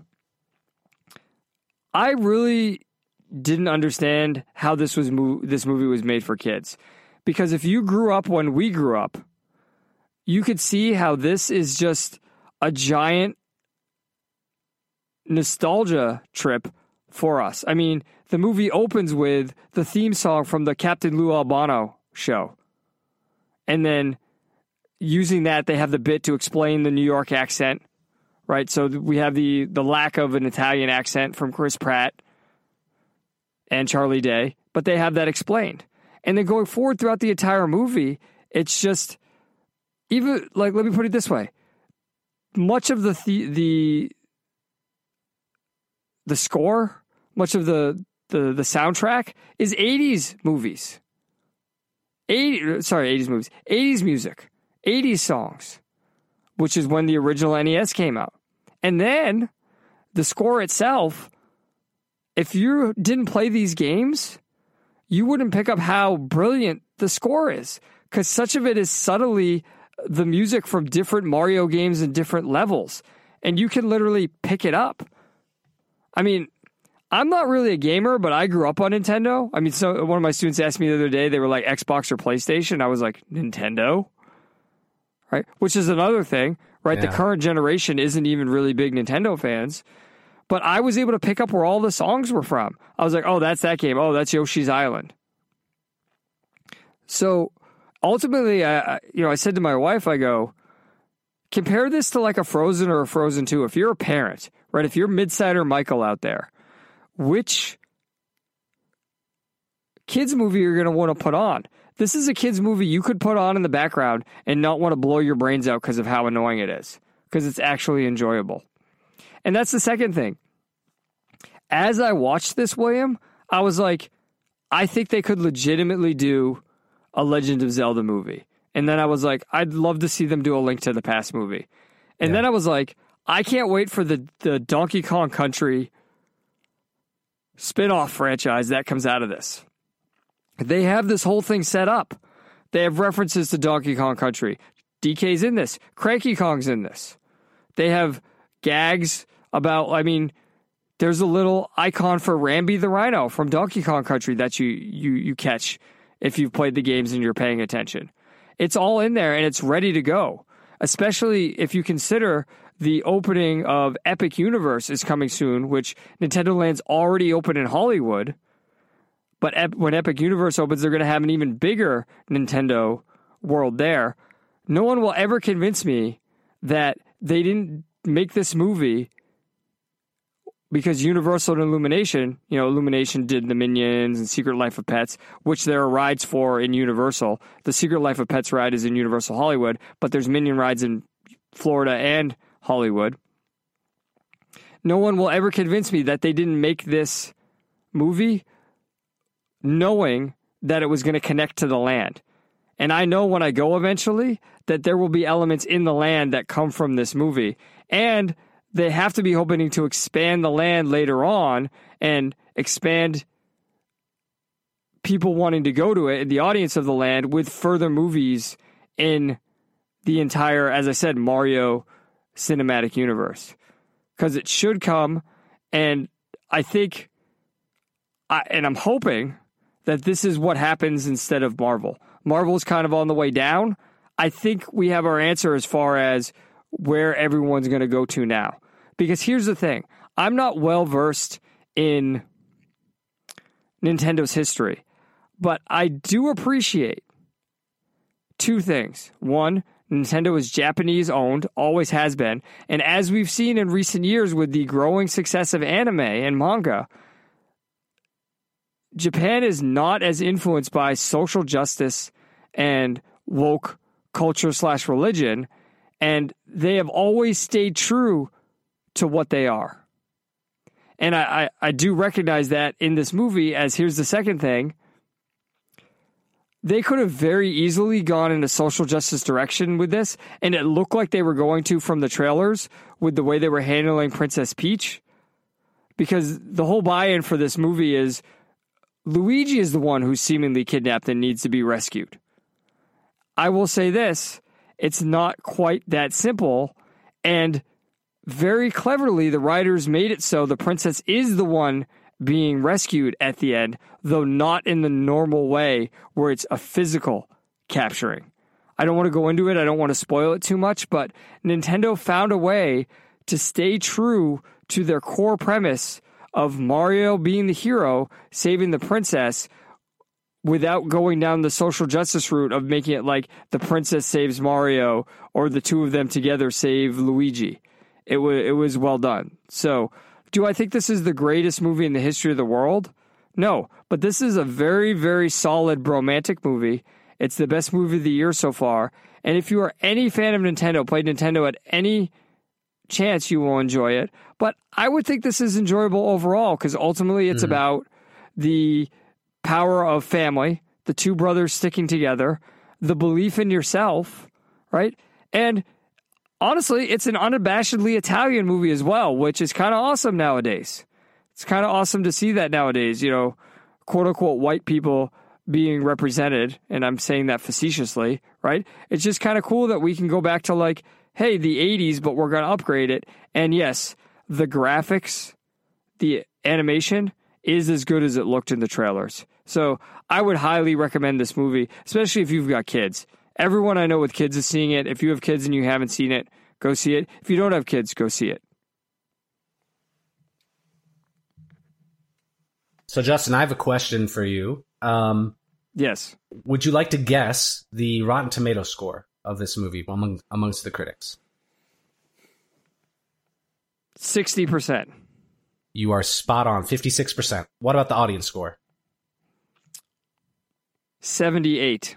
I really didn't understand how this was mo- this movie was made for kids. Because if you grew up when we grew up, you could see how this is just a giant nostalgia trip for us. I mean, the movie opens with the theme song from the Captain Lou Albano show. And then using that, they have the bit to explain the New York accent, right? So we have the, the lack of an Italian accent from Chris Pratt and Charlie Day, but they have that explained. And then going forward throughout the entire movie, it's just even like let me put it this way: much of the the the, score, much of the, the the soundtrack is '80s movies. 80, sorry, 80s movies, 80s music, 80s songs, which is when the original NES came out. And then the score itself, if you didn't play these games, you wouldn't pick up how brilliant the score is because such of it is subtly the music from different Mario games and different levels. And you can literally pick it up. I mean, I'm not really a gamer, but I grew up on Nintendo. I mean, so one of my students asked me the other day, they were like Xbox or PlayStation. I was like, Nintendo? Right? Which is another thing, right? The current generation isn't even really big Nintendo fans. But I was able to pick up where all the songs were from. I was like, oh, that's that game. Oh, that's Yoshi's Island. So ultimately, I, you know, I said to my wife, I go, compare this to like a Frozen or a Frozen 2. If you're a parent, right? If you're Midsider Michael out there, which kids movie you're going to want to put on. This is a kids movie you could put on in the background and not want to blow your brains out because of how annoying it is, because it's actually enjoyable. And that's the second thing. As I watched this, William, I was like, I think they could legitimately do a Legend of Zelda movie. And then I was like, I'd love to see them do a Link to the Past movie. And then I was like, I can't wait for the, the Donkey Kong Country spin off franchise that comes out of this. They have this whole thing set up. They have references to Donkey Kong Country. DK's in this. Cranky Kong's in this. They have gags about, I mean, there's a little icon for Rambi the Rhino from Donkey Kong Country that you you you catch if you've played the games and you're paying attention. It's all in there and it's ready to go. Especially if you consider the opening of Epic Universe is coming soon, which Nintendo Land's already open in Hollywood. But when Epic Universe opens, they're going to have an even bigger Nintendo world there. No one will ever convince me that they didn't make this movie because Universal and Illumination, you know, Illumination did the Minions and Secret Life of Pets, which there are rides for in Universal. The Secret Life of Pets ride is in Universal Hollywood, but there's Minion rides in Florida and Hollywood. No one will ever convince me that they didn't make this movie knowing that it was going to connect to the land. And I know when I go eventually that there will be elements in the land that come from this movie. And they have to be hoping to expand the land later on and expand people wanting to go to it and the audience of the land with further movies in the entire, as I said, Mario cinematic universe. Because it should come, and I think, I, and I'm hoping that this is what happens instead of Marvel. Marvel's kind of on the way down. I think we have our answer as far as where everyone's going to go to now. Because here's the thing I'm not well versed in Nintendo's history, but I do appreciate two things. One, Nintendo is Japanese owned, always has been. And as we've seen in recent years with the growing success of anime and manga, Japan is not as influenced by social justice and woke culture slash religion. And they have always stayed true to what they are. And I, I, I do recognize that in this movie, as here's the second thing they could have very easily gone in a social justice direction with this, and it looked like they were going to from the trailers with the way they were handling Princess Peach. Because the whole buy in for this movie is Luigi is the one who's seemingly kidnapped and needs to be rescued. I will say this it's not quite that simple, and very cleverly, the writers made it so the princess is the one being rescued at the end, though not in the normal way where it's a physical capturing. I don't want to go into it, I don't want to spoil it too much, but Nintendo found a way to stay true to their core premise of Mario being the hero, saving the princess, without going down the social justice route of making it like the princess saves Mario or the two of them together save Luigi. It was it was well done. So, do I think this is the greatest movie in the history of the world? No, but this is a very very solid romantic movie. It's the best movie of the year so far. And if you are any fan of Nintendo, play Nintendo at any chance, you will enjoy it. But I would think this is enjoyable overall because ultimately it's mm-hmm. about the power of family, the two brothers sticking together, the belief in yourself, right? And honestly, it's an unabashedly Italian movie as well, which is kind of awesome nowadays. It's kind of awesome to see that nowadays, you know, quote unquote white people being represented. And I'm saying that facetiously, right? It's just kind of cool that we can go back to like, hey, the 80s, but we're going to upgrade it. And yes, the graphics, the animation is as good as it looked in the trailers. So I would highly recommend this movie, especially if you've got kids. Everyone I know with kids is seeing it. If you have kids and you haven't seen it, go see it. If you don't have kids, go see it. So, Justin, I have a question for you. Um, Yes. would you like to guess the Rotten Tomato score of this movie among amongst the critics? 60%. You are spot on, fifty six percent. What about the audience score? 78.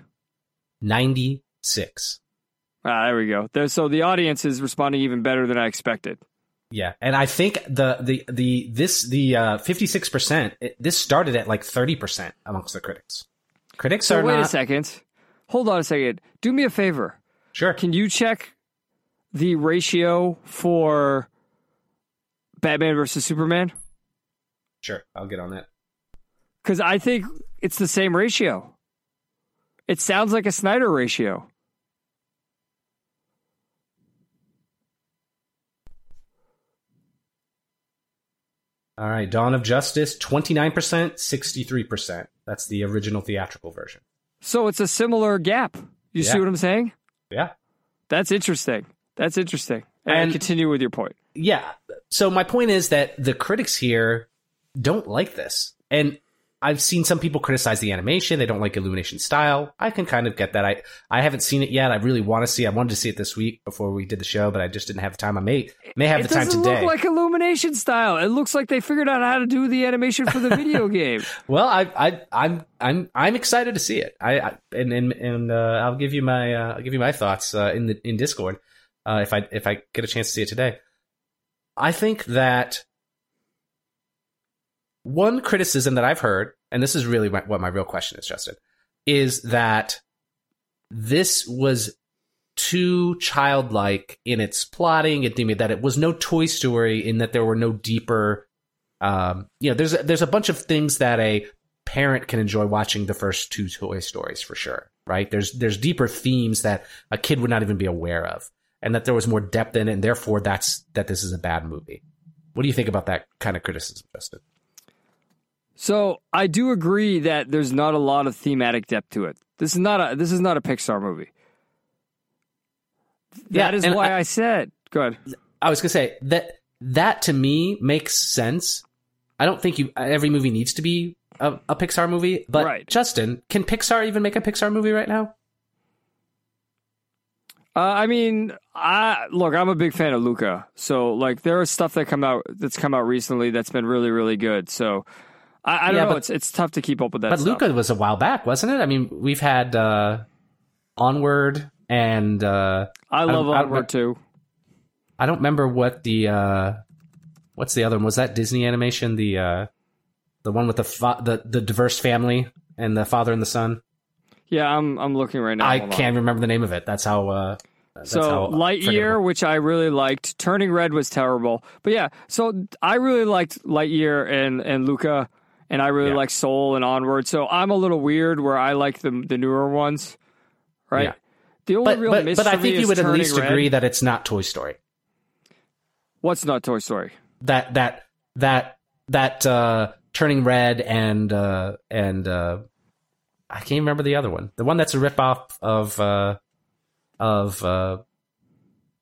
96. Ah, there we go. So the audience is responding even better than I expected. Yeah, and I think the the the this the uh, 56% it, this started at like 30% amongst the critics. Critics So are wait not a second. Hold on a second. Do me a favor. sure. Can you check the ratio for Batman versus Superman? Sure, I'll get on that. Because I think it's the same ratio. It sounds like a Snyder ratio. All right, Dawn of Justice 29%, 63%. That's the original theatrical version. So it's a similar gap. You see what I'm saying? Yeah. That's interesting. That's interesting. And, And- continue with your point. Yeah. So my point is that the critics here don't like this. And I've seen some people criticize the animation. They don't like Illumination style. I can kind of get that. I, I haven't seen it yet. I really want to see. I wanted to see it this week before we did the show, but I just didn't have the time. I may may have it the time doesn't today. look like Illumination style. It looks like they figured out how to do the animation for the video game. well, I, I, I'm, I'm, I'm excited to see it. I, I and and, and uh, I'll give you my, uh, I'll give you my thoughts uh, in the in Discord uh, if I if I get a chance to see it today. I think that one criticism that I've heard, and this is really my, what my real question is, Justin, is that this was too childlike in its plotting and theming, that it was no Toy Story in that there were no deeper. Um, you know, there's a, there's a bunch of things that a parent can enjoy watching the first two Toy Stories for sure, right? There's there's deeper themes that a kid would not even be aware of, and that there was more depth in it, and therefore that's that this is a bad movie. What do you think about that kind of criticism, Justin? So I do agree that there's not a lot of thematic depth to it. This is not a this is not a Pixar movie. Yeah, That is why I- I, said good. I was gonna say that that to me makes sense. I don't think you every movie needs to be a, a Pixar movie, but Right. Justin, can Pixar even make a Pixar movie right now? Uh, I mean, I look. I'm a big fan of Luca. So like, there is stuff that come out that's come out recently that's been really really good. So I, I don't Yeah, know. but- it's it's tough to keep up with that. But stuff. Luca was a while back, wasn't it? I mean, we've had uh, Onward and uh, I love I- I- Onward too. I don't remember what the uh, what's the other one was. That Disney animation, the uh, the one with the fa- the the diverse family and the father and the son. Yeah, I'm I'm looking right now. I Hold can't remember the name of it. That's how. Uh, that's So how Lightyear, forgettable. which I really liked. Turning Red was terrible, but yeah. So I really liked Lightyear and and Luca, and I really Yeah. like Soul and Onward. So I'm a little weird where I like the the newer ones, right? Yeah. The only But real but, but I think you would at least Red. agree that it's not Toy Story. What's not Toy Story? That that that that uh, Turning Red and uh, and uh, I can't remember the other one. The one that's a ripoff of uh, of uh,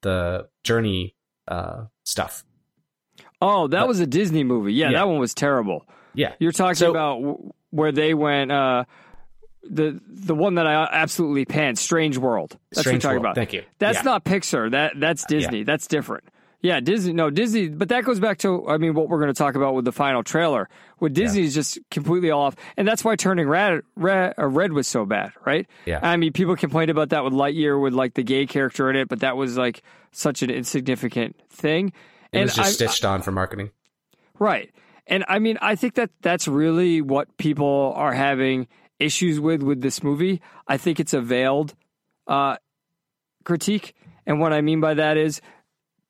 the Journey uh, stuff. Oh, that But- was a Disney movie. Yeah, Yeah. that one was terrible. Yeah, You're talking So- about w- where they went. Uh, the the one that I absolutely panned, Strange World. That's Strange what you're talking World. about. Thank you. That's Yeah. not Pixar. That that's Disney. That's different. Yeah, Disney. No, Disney. But that goes back to I mean what we're going to talk about with the final trailer. With Disney is just completely off, and that's why Turning Red Red, uh, Red was so bad, right? Yeah. I mean, people complained about that with Lightyear with like the gay character in it, but that was like such an insignificant thing. it and was just I- stitched on for marketing. Right. And I mean, I think that that's really what people are having issues with with this movie. I think it's a veiled uh, critique. And what I mean by that is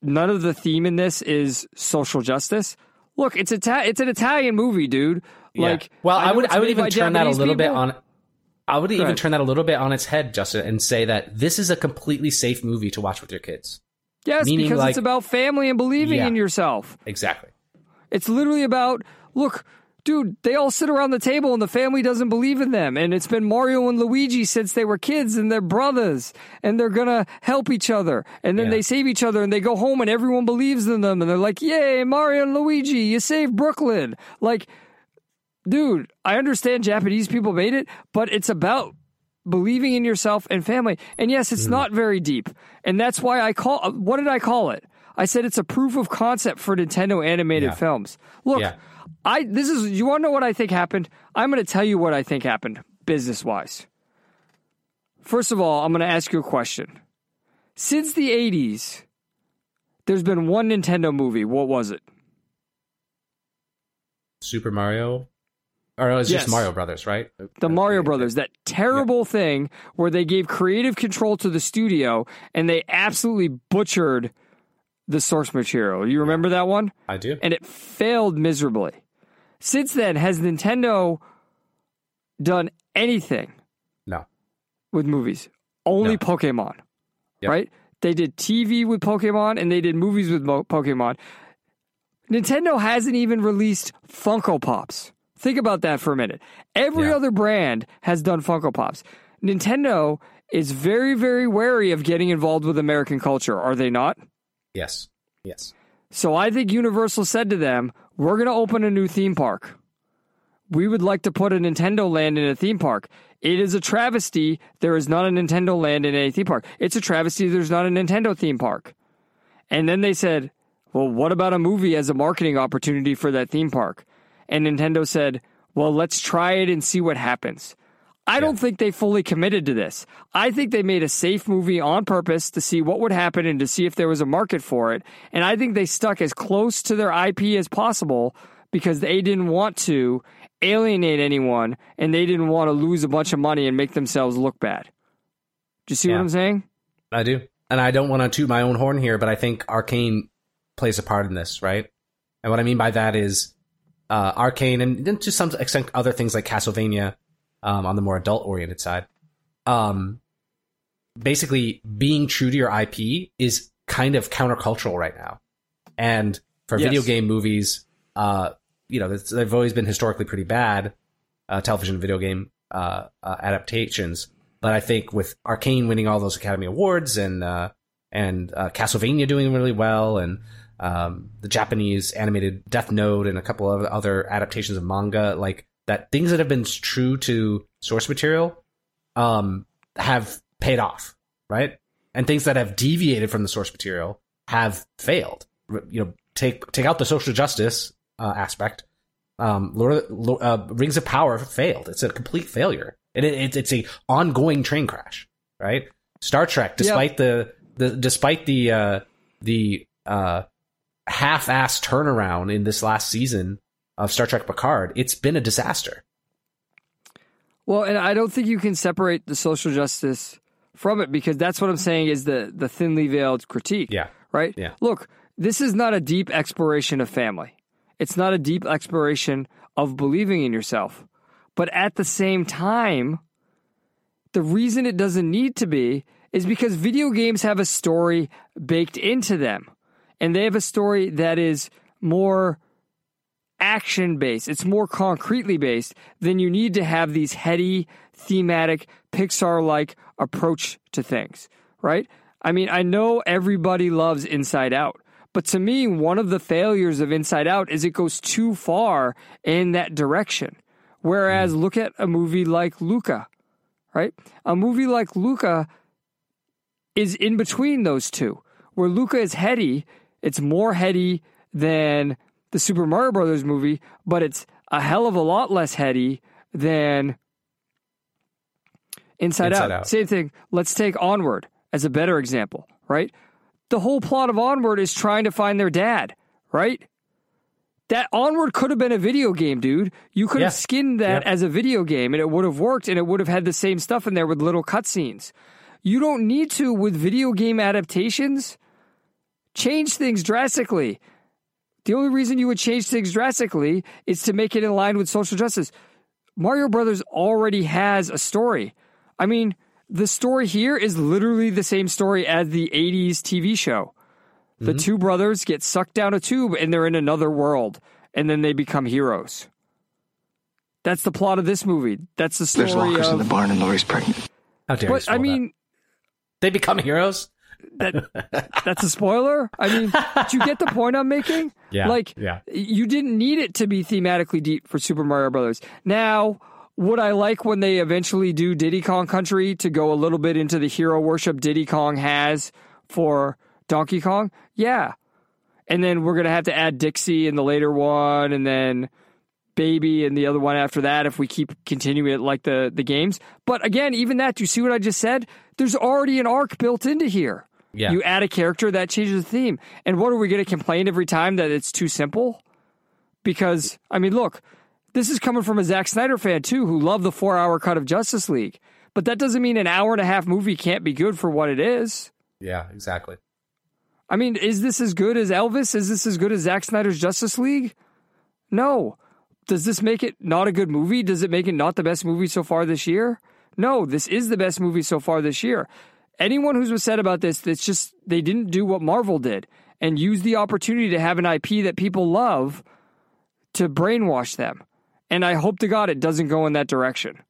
none of the theme in this is social justice. Look, it's Ita- it's an Italian movie, dude. Like, yeah. well, I, know would I would even turn that a Japanese little bit on. I would even ahead. turn that a little bit on its head, Justin, and say that this is a completely safe movie to watch with your kids. Yes, meaning, because like- it's about family and believing Yeah. in yourself. Exactly. It's literally about look, dude, they all sit around the table and the family doesn't believe in them. And it's been Mario and Luigi since they were kids and they're brothers and they're gonna help each other. And then Yeah. they save each other and they go home and everyone believes in them and they're like, Yay, Mario and Luigi, you saved Brooklyn. Like, dude, I understand Japanese people made it, but it's about believing in yourself and family. And yes, Mm. it's not very deep. And that's why I call what did I call it? I said it's a proof of concept for Nintendo animated Yeah. films. Look, Yeah. I this is you want to know what I think happened? I'm going to tell you what I think happened business wise. First of all, I'm going to ask you a question. Since the 80s, there's been one Nintendo movie. What was it? Super Mario, or it was Yes. just Mario Brothers, right? The Mario Brothers, that terrible thing where they gave creative control to the studio and they absolutely butchered the source material. You remember that one? I do. and it failed miserably. Since then, has Nintendo done anything No. with movies? Only No. Pokemon, Yep. right? They did TV with Pokemon and they did movies with Mo- Pokemon. Nintendo hasn't even released Funko Pops. Think about that for a minute. Every Yeah. other brand has done Funko Pops. Nintendo is very, very wary of getting involved with American culture, are they not? Yes. Yes. So I think Universal said to them, "We're going to open a new theme park. We would like to put a Nintendo Land in a theme park. It is a travesty there is not a Nintendo Land in a theme park. It's a travesty there's not a Nintendo theme park." And then they said, "Well, what about a movie as a marketing opportunity for that theme park?" And Nintendo said, "Well, let's try it and see what happens." I don't think they fully committed to this. I think they made a safe movie on purpose to see what would happen and to see if there was a market for it. And I think they stuck as close to their IP as possible because they didn't want to alienate anyone and they didn't want to lose a bunch of money and make themselves look bad. Do you see Yeah. what I'm saying? I do. And I don't want to toot my own horn here, but I think Arcane plays a part in this, right? And what I mean by that is uh, Arcane and then to some extent other things like Castlevania um, on the more adult oriented side. Um, basically, being true to your IP is kind of countercultural right now. And for Yes. video game movies, uh, you know, they've always been historically pretty bad, uh, television and video game uh, uh, adaptations. But I think with Arcane winning all those Academy Awards and uh, and uh, Castlevania doing really well, and um, the Japanese animated Death Note and a couple of other adaptations of manga, like that, things that have been true to source material um, have paid off, right? And things that have deviated from the source material have failed. You know, take take out the social justice uh, aspect. Um, Lord, Lo- uh, Rings of Power failed. It's a complete failure, and it, it, it's a ongoing train crash, right? Star Trek, despite the the despite the uh, the uh, half-ass turnaround in this last season of Star Trek Picard, it's been a disaster. Well, and I don't think you can separate the social justice from it because that's what I'm saying is the the thinly veiled critique. Yeah. Right? Yeah. Look, this is not a deep exploration of family. It's not a deep exploration of believing in yourself. But at the same time, the reason it doesn't need to be is because video games have a story baked into them. And they have a story that is more action based, it's more concretely based, then you need to have these heady, thematic, Pixar like approach to things, right? I mean, I know everybody loves Inside Out, but to me, one of the failures of Inside Out is it goes too far in that direction. Whereas, mm-hmm. look at a movie like Luca, right? A movie like Luca is in between those two, where Luca is heady. It's more heady than the Super Mario Brothers movie, but it's a hell of a lot less heady than Inside, Inside Out. Out. Same thing. Let's take Onward as a better example, right? The whole plot of Onward is trying to find their dad, right? That Onward could have been a video game, dude. You could have skinned that Yeah. as a video game and it would have worked and it would have had the same stuff in there with little cutscenes. You don't need to, with video game adaptations, change things drastically. The only reason you would change things drastically is to make it in line with social justice. Mario Brothers already has a story. I mean, the story here is literally the same story as the 80s TV show. The mm-hmm. two brothers get sucked down a tube and they're in another world, and then they become heroes. That's the plot of this movie. That's the story There's lockers of. in the barn and Lori's pregnant. How dare you? but I spoil that. mean, they become heroes. that's a spoiler. I mean, do you get the point I'm making? Yeah, Like, yeah. you didn't need it to be thematically deep for Super Mario Brothers. Now, would I like when they eventually do Diddy Kong Country to go a little bit into the hero worship Diddy Kong has for Donkey Kong? Yeah. And then we're gonna have to add Dixie in the later one, and then Baby and the other one after that if we keep continuing it like the the games. But again, even that, do you see what I just said? There's already an arc built into here. Yeah. You add a character that changes the theme. And what are we going to complain every time that it's too simple? Because I mean, look, this is coming from a Zack Snyder fan too, who loved the four hour cut of Justice League. But that doesn't mean an hour and a half movie can't be good for what it is. Yeah, exactly. I mean, is this as good as Elvis? Is this as good as Zack Snyder's Justice League? No. Does this make it not a good movie? Does it make it not the best movie so far this year? No, this is the best movie so far this year. Anyone who's upset about this, it's just they didn't do what Marvel did and use the opportunity to have an IP that people love to brainwash them. And I hope to God it doesn't go in that direction.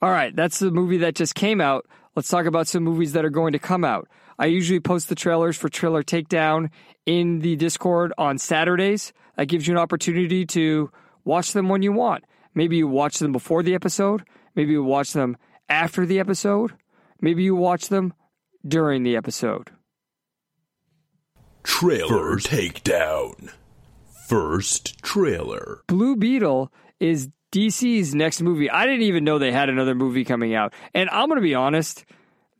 All right, that's the movie that just came out. Let's talk about some movies that are going to come out. I usually post the trailers for Trailer Takedown in the Discord on Saturdays. That gives you an opportunity to watch them when you want. Maybe you watch them before the episode. Maybe you watch them after the episode. Maybe you watch them during the episode. Trailer takedown. First trailer. Blue Beetle is DC's next movie. I didn't even know they had another movie coming out. And I'm going to be honest,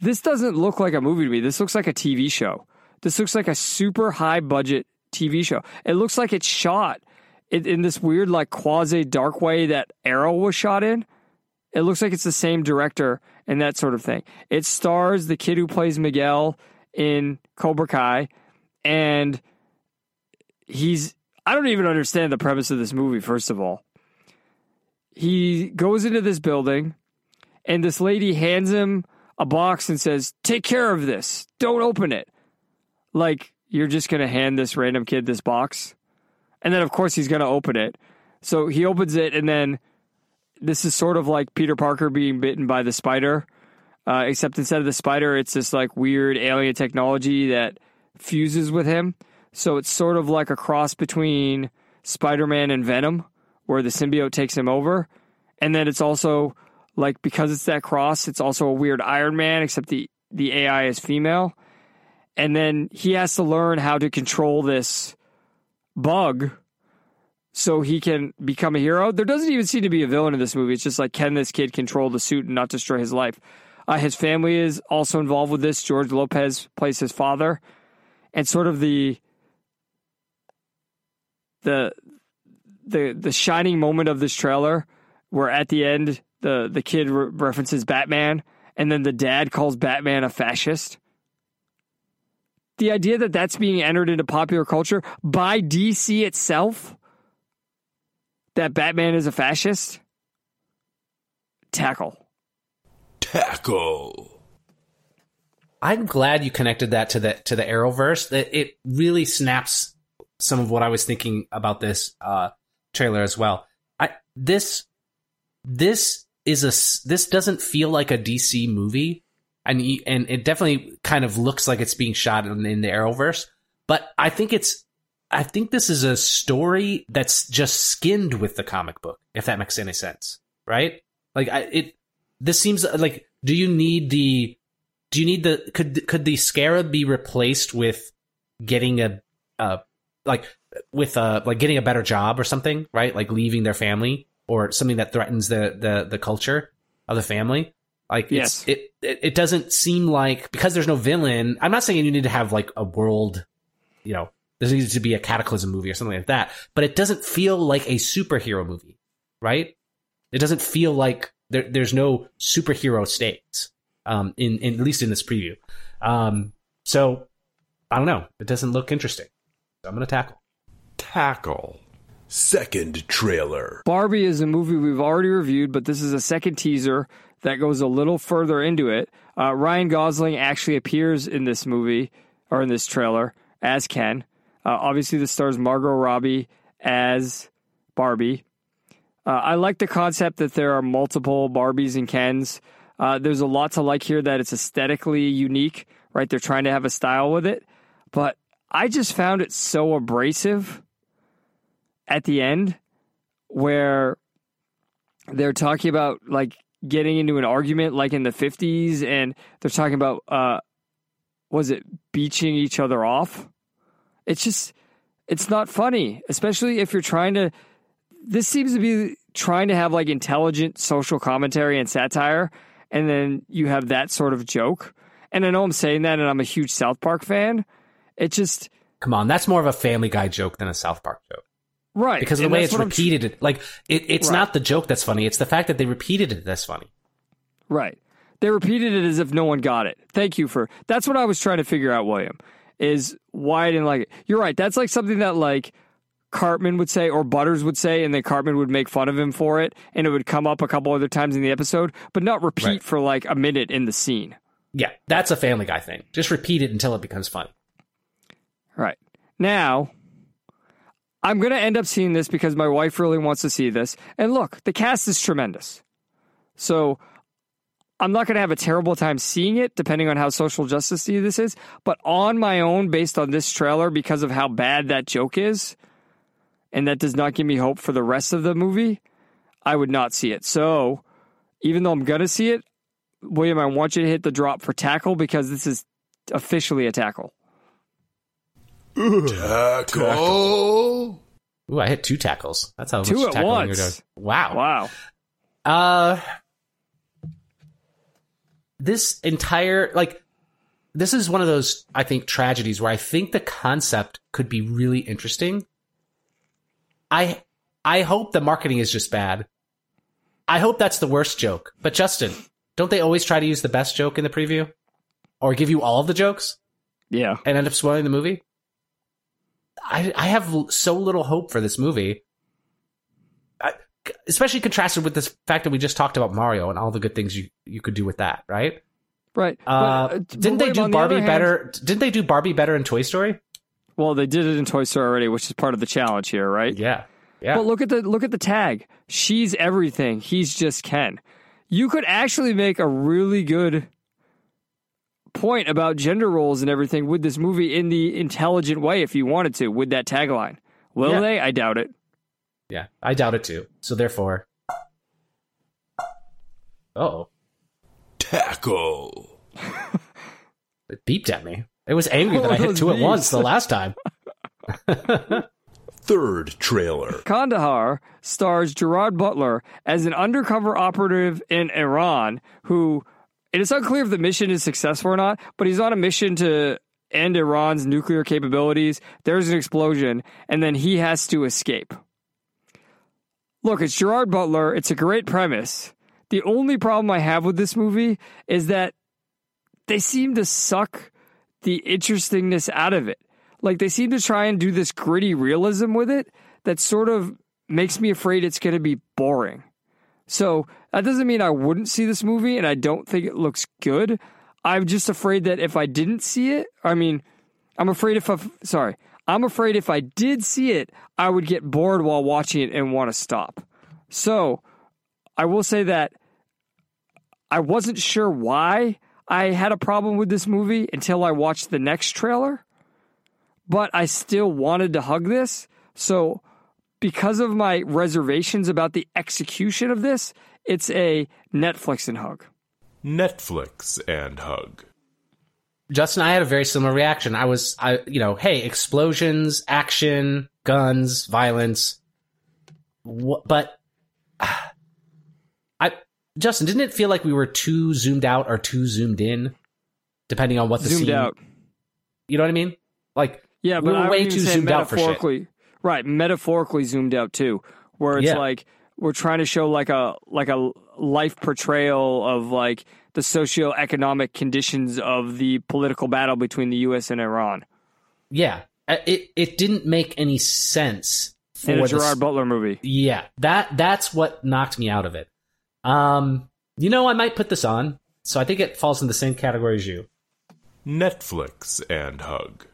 this doesn't look like a movie to me. This looks like a TV show. This looks like a super high budget TV show. It looks like it's shot in, in this weird, like quasi dark way that Arrow was shot in. It looks like it's the same director and that sort of thing. It stars the kid who plays Miguel in Cobra Kai, and he's. I don't even understand the premise of this movie, first of all. He goes into this building, and this lady hands him a box and says, Take care of this. Don't open it. Like, you're just going to hand this random kid this box. And then, of course, he's going to open it. So he opens it, and then this is sort of like Peter Parker being bitten by the spider, uh, except instead of the spider, it's this like weird alien technology that fuses with him. So it's sort of like a cross between Spider Man and Venom, where the symbiote takes him over. And then it's also like because it's that cross, it's also a weird Iron Man, except the, the AI is female. And then he has to learn how to control this bug so he can become a hero. There doesn't even seem to be a villain in this movie. It's just like, can this kid control the suit and not destroy his life? Uh, his family is also involved with this. George Lopez plays his father, and sort of the the the the shining moment of this trailer, where at the end the the kid re- references Batman, and then the dad calls Batman a fascist. The idea that that's being entered into popular culture by DC itself that Batman is a fascist? Tackle. Tackle. I'm glad you connected that to the to the Arrowverse. That it really snaps some of what I was thinking about this uh, trailer as well. I this this is a this doesn't feel like a DC movie, and and it definitely kind of looks like it's being shot in, in the Arrowverse. But I think it's I think this is a story that's just skinned with the comic book, if that makes any sense, right? Like I, it, this seems like. Do you need the? Do you need the? Could could the scarab be replaced with getting a, a like with a like getting a better job or something, right? Like leaving their family or something that threatens the the the culture of the family. Like Yes. it's, it, it it doesn't seem like because there's no villain. I'm not saying you need to have like a world, you know, there needs to be a cataclysm movie or something like that. But it doesn't feel like a superhero movie, right? It doesn't feel like there, there's no superhero stakes, um, in, in at least in this preview. Um, so I don't know. It doesn't look interesting. So I'm gonna tackle. Tackle. Second trailer. Barbie is a movie we've already reviewed, but this is a second teaser that goes a little further into it. Uh, Ryan Gosling actually appears in this movie or in this trailer as Ken. Uh, obviously, this stars Margot Robbie as Barbie. Uh, I like the concept that there are multiple Barbies and Kens. Uh, there's a lot to like here that it's aesthetically unique, right? They're trying to have a style with it, but I just found it so abrasive at the end where they're talking about like getting into an argument like in the 50s and they're talking about uh was it beaching each other off It's just, it's not funny, especially if you're trying to. This seems to be trying to have like intelligent social commentary and satire, and then you have that sort of joke. And I know I'm saying that, and I'm a huge South Park fan. It just Come on, that's more of a Family Guy joke than a South Park joke right because of the and way it's I'm tr- repeated. like it, it's Right. not the joke that's funny; it's the fact that they repeated it that's funny. Right. They repeated it as if no one got it. Thank you for that's what I was trying to figure out, William. Is why I didn't like it. You're right. That's like something that like Cartman would say or Butters would say, and then Cartman would make fun of him for it, and it would come up a couple other times in the episode, but not repeat Right. for like a minute in the scene. Yeah, that's a Family Guy thing. Just repeat it until it becomes funny. Right. Now, I'm going to end up seeing this because my wife really wants to see this. And look, the cast is tremendous. So I'm not going to have a terrible time seeing it, depending on how social justice this is. But on my own, based on this trailer, because of how bad that joke is, and that does not give me hope for the rest of the movie, I would not see it. So even though I'm going to see it, William, I want you to hit the drop for tackle because this is officially a tackle. Tackle. Ooh, I hit two tackles. That's how Two much at tackling once. you're doing. Wow. Wow. Uh this entire like this is one of those I think tragedies where I think the concept could be really interesting. I I hope the marketing is just bad. I hope that's the worst joke. But Justin, don't they always try to use the best joke in the preview? Or give you all of the jokes Yeah. and end up spoiling the movie? I I have so little hope for this movie. I, especially contrasted with this fact that we just talked about Mario and all the good things you, you could do with that, right? Right. Uh, But, uh, didn't they do on the Barbie hand- better? Didn't they do Barbie better in Toy Story? Well, they did it in Toy Story already, which is part of the challenge here, right? Yeah, yeah. But look at the look at the tag. She's everything. He's just Ken. You could actually make a really good point about gender roles and everything with this movie in the intelligent way if you wanted to with that tagline. Will Yeah. they? I doubt it. yeah, I doubt it too. So therefore, oh, Tackle. it beeped at me. It was angry that I oh, hit those two at once the last time. Third trailer. Kandahar stars Gerard Butler as an undercover operative in Iran who it is unclear if the mission is successful or not, but he's on a mission to end Iran's nuclear capabilities. There's an explosion, and then he has to escape. Look, it's Gerard Butler. It's a great premise. The only problem I have with this movie is that they seem to suck the interestingness out of it. Like they seem to try and do this gritty realism with it that sort of makes me afraid it's going to be boring. So that doesn't mean I wouldn't see this movie and I don't think it looks good. I'm just afraid that if I didn't see it, I mean, I'm afraid if I, sorry, I'm afraid if I did see it, I would get bored while watching it and want to stop. So I will say that I wasn't sure why I had a problem with this movie until I watched the next trailer, but I still wanted to hug this. So, because of my reservations about the execution of this, it's a Netflix and hug. Netflix and hug. Justin, I had a very similar reaction. I was, I, you know, hey, explosions, action, guns, violence. What, but I, Justin, didn't it feel like we were too zoomed out or too zoomed in, depending on what the Zoomed scene? out. You know what I mean? Like, Yeah, we were I way too zoomed out for shit. Metaphorically, right? Metaphorically zoomed out too, where it's Yeah. like we're trying to show like a like a life portrayal of like the socioeconomic conditions of the political battle between the U.S. and Iran Yeah, Uh, it it didn't make any sense for in a the Gerard Butler movie. Yeah, that that's what knocked me out of it. Um, you know, I might put this on, so I think it falls in the same category as you. Netflix and hug.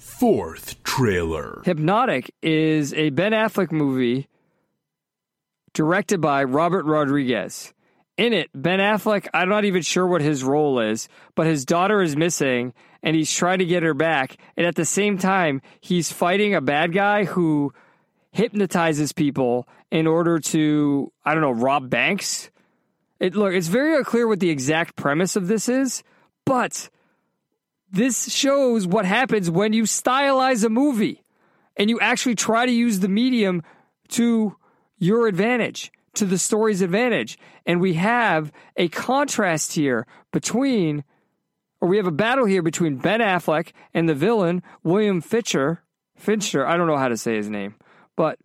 Fourth trailer. Hypnotic is a Ben Affleck movie directed by Robert Rodriguez. In it, Ben Affleck, I'm not even sure what his role is, but his daughter is missing and he's trying to get her back. And at the same time, he's fighting a bad guy who hypnotizes people in order to, I don't know, rob banks. It look, it's very unclear what the exact premise of this is, but this shows what happens when you stylize a movie and you actually try to use the medium to your advantage, to the story's advantage. And we have a contrast here between, or we have a battle here between Ben Affleck and the villain, William Fincher. Fincher, I don't know how to say his name, but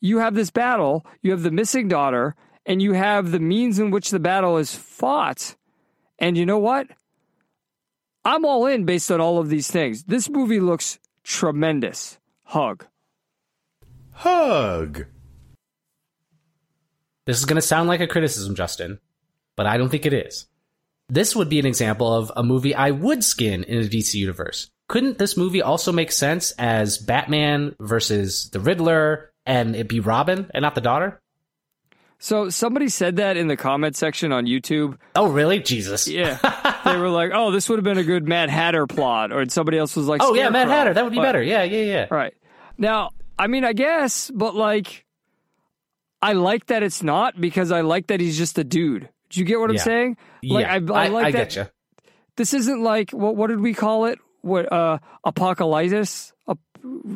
you have this battle, you have the missing daughter, and you have the means in which the battle is fought. And you know what? I'm all in based on all of these things. This movie looks tremendous. Hug. Hug. This is going to sound like a criticism, Justin, but I don't think it is. This would be an example of a movie I would skin in a DC universe. Couldn't this movie also make sense as Batman versus the Riddler and it be Robin and not the daughter? So somebody said that in the comment section on YouTube. Oh, really? Jesus. Yeah. they were like, oh, this would have been a good Mad Hatter plot. Or somebody else was like, Oh, yeah, Mad Hatter. That would be But- better. Yeah, yeah, yeah. Right. Now, I mean, I guess, but like, I like that it's not because I like that he's just a dude. Do you get what I'm saying? Like, yeah, I, I like that. get you. This isn't like, what, what did we call it? What, uh, apocalypse?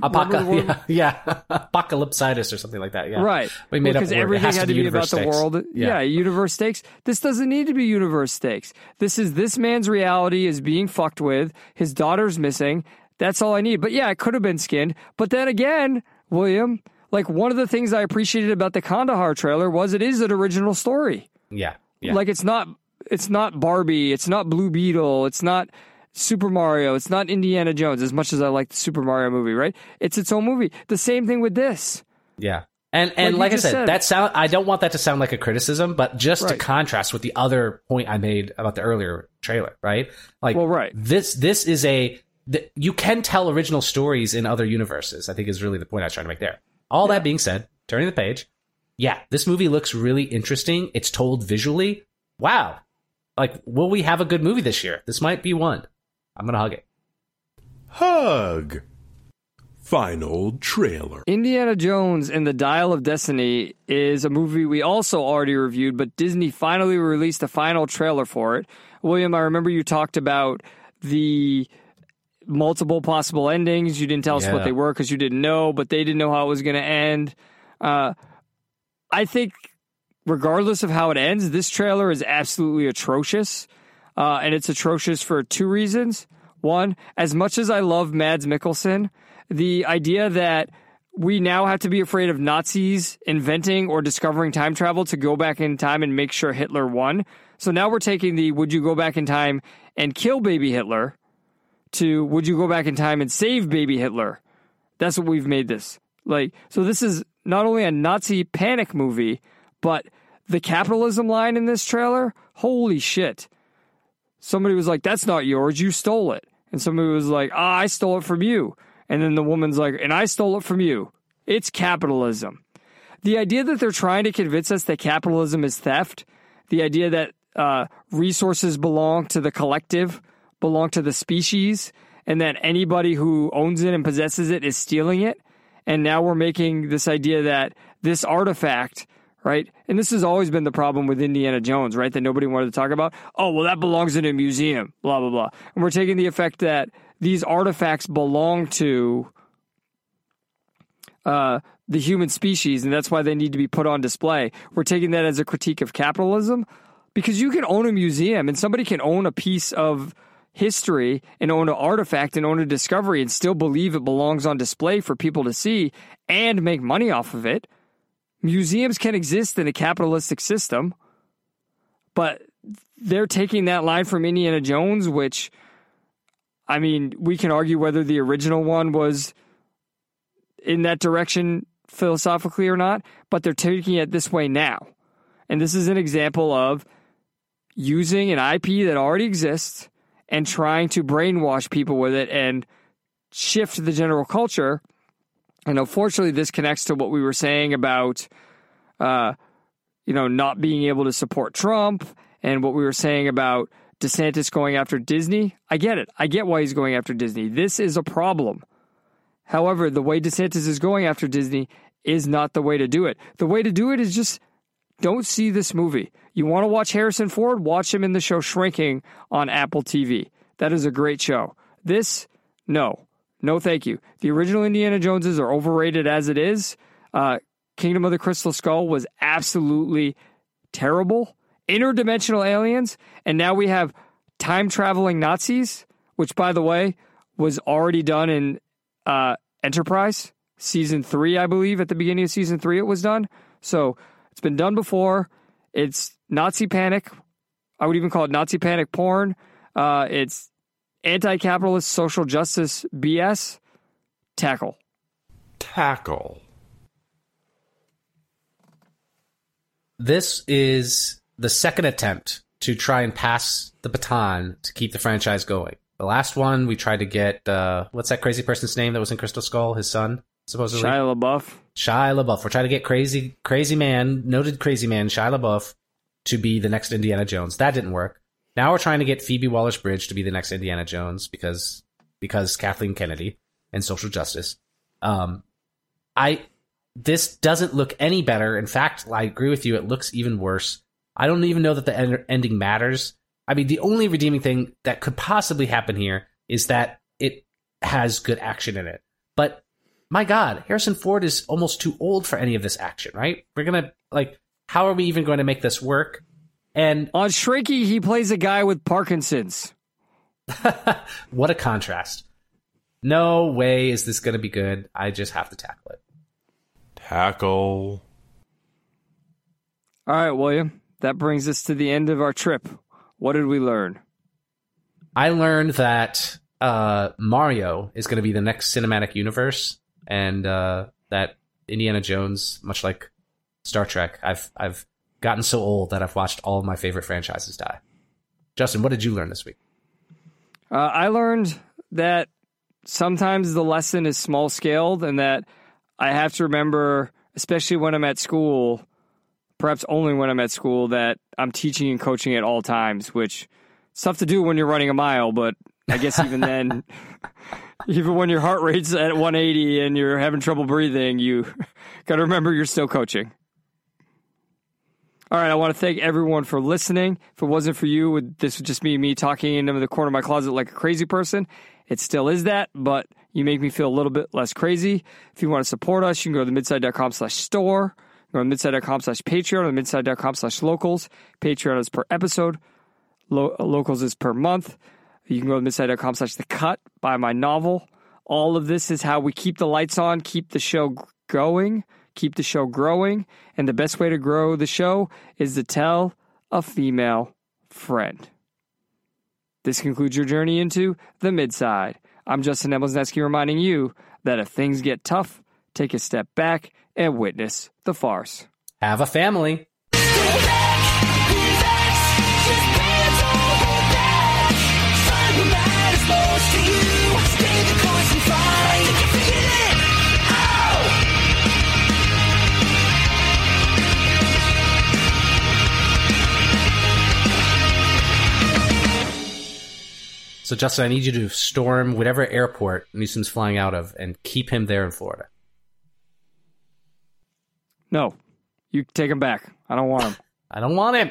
Ap- remember the word? Apoca- yeah, yeah. Apocalypsitis or something like that. Yeah. Right. We made because up a. It everything had to be, about universe the stakes. world. Yeah. universe stakes. This doesn't need to be universe stakes. This is this man's reality is being fucked with. His daughter's missing. That's all I need. But yeah, it could have been skinned. But then again, William, like one of the things I appreciated about the Kandahar trailer was it is an original story. Yeah. Yeah. Like it's not it's not Barbie, it's not Blue Beetle, it's not Super Mario, it's not Indiana Jones as much as I like the Super Mario movie, right? It's its own movie. The same thing with this. Yeah. And and you like, I said, said. that sound I don't want that to sound like a criticism, but just to contrast with the other point I made about the earlier trailer, right? Like Well, right. this this is a th- you can tell original stories in other universes. I think is really the point I was trying to make there. All that being said, turning the page, yeah, this movie looks really interesting. It's told visually. Wow. Like will we have a good movie this year? This might be one. I'm going to hug it. Hug. Final trailer. Indiana Jones and the Dial of Destiny is a movie we also already reviewed, but Disney finally released a final trailer for it. William, I remember you talked about the multiple possible endings. You didn't tell us what they were because you didn't know, but they didn't know how it was going to end. Uh, I think, regardless of how it ends, this trailer is absolutely atrocious. Uh, and it's atrocious for two reasons. One, as much as I love Mads Mikkelsen, the idea that we now have to be afraid of Nazis inventing or discovering time travel to go back in time and make sure Hitler won. So now we're taking the would you go back in time and kill baby Hitler to would you go back in time and save baby Hitler? That's what we've made this. Like, so this is not only a Nazi panic movie, but the capitalism line in this trailer, holy shit. Somebody was like, that's not yours, you stole it. And somebody was like, ah, I stole it from you. And then the woman's like, and I stole it from you. It's capitalism. The idea that they're trying to convince us that capitalism is theft, the idea that uh, resources belong to the collective, belong to the species, and that anybody who owns it and possesses it is stealing it. And now we're making this idea that this artifact, right? And this has always been the problem with Indiana Jones, right? That nobody wanted to talk about. Oh, well, that belongs in a museum, blah, blah, blah. And we're taking the effect that these artifacts belong to uh, the human species, and that's why they need to be put on display. We're taking that as a critique of capitalism because you can own a museum and somebody can own a piece of history and own an artifact and own a discovery and still believe it belongs on display for people to see and make money off of it. Museums can exist in a capitalistic system, but they're taking that line from Indiana Jones, which, I mean, we can argue whether the original one was in that direction philosophically or not, but they're taking it this way now. And this is an example of using an IP that already exists and trying to brainwash people with it and shift the general culture. And unfortunately, this connects to what we were saying about, uh, you know, not being able to support Trump and what we were saying about DeSantis going after Disney. I get it. I get why he's going after Disney. This is a problem. However, the way DeSantis is going after Disney is not the way to do it. The way to do it is just don't see this movie. You want to watch Harrison Ford? Watch him in the show Shrinking on Apple TV. That is a great show. This, no, no, thank you. The original Indiana Joneses are overrated as it is. Uh, Kingdom of the Crystal Skull was absolutely terrible. Interdimensional aliens, and now we have time traveling Nazis, which, by the way, was already done in uh, Enterprise season three, I believe. At the beginning of season three, it was done. So it's been done before. It's Nazi panic. I would even call it Nazi panic porn. Uh, it's anti-capitalist social justice BS. Tackle. Tackle. This is the second attempt to try and pass the baton to keep the franchise going. The last one, we tried to get uh, what's that crazy person's name that was in Crystal Skull? His son, supposedly. Shia LaBeouf. Shia LaBeouf. We're trying to get crazy, crazy man, noted crazy man, Shia LaBeouf, to be the next Indiana Jones. That didn't work. Now we're trying to get Phoebe Waller-Bridge to be the next Indiana Jones because because Kathleen Kennedy and social justice. Um, I this doesn't look any better. In fact, I agree with you. It looks even worse. I don't even know that the en- ending matters. I mean, the only redeeming thing that could possibly happen here is that it has good action in it. But my God, Harrison Ford is almost too old for any of this action, right? We're gonna like, how are we even going to make this work? And On Shrinking, he plays a guy with Parkinson's. what a contrast! No way is this going to be good. I just have to tackle it. Tackle. All right, William. That brings us to the end of our trip. What did we learn? I learned that uh, Mario is going to be the next cinematic universe, and uh, that Indiana Jones, much like Star Trek, I've I've gotten so old that I've watched all of my favorite franchises die. Justin, what did you learn this week? Uh, I learned that sometimes the lesson is small scaled and that I have to remember, especially when I'm at school, perhaps only when I'm at school, that I'm teaching and coaching at all times, which it's tough to do when you're running a mile, but I guess even then, even when your heart rate's at 180 and you're having trouble breathing, you got to remember you're still coaching. All right, I want to thank everyone for listening. If it wasn't for you, this would just be me talking into the corner of my closet like a crazy person. It still is that, but you make me feel a little bit less crazy. If you want to support us, you can go to midside.com slash store, go to midside.com slash Patreon, or midside.com slash locals. Patreon is per episode, Lo- locals is per month. You can go to midside.com slash the cut, buy my novel. All of this is how we keep the lights on, keep the show going, keep the show growing. And the best way to grow the show is to tell a female friend. This concludes your journey into the midside. I'm Justin Emelsneski reminding you that if things get tough, take a step back and witness the farce. Have a family. So, Justin, I need you to storm whatever airport Newsom's flying out of and keep him there in Florida. No, you take him back. I don't want him. I don't want him.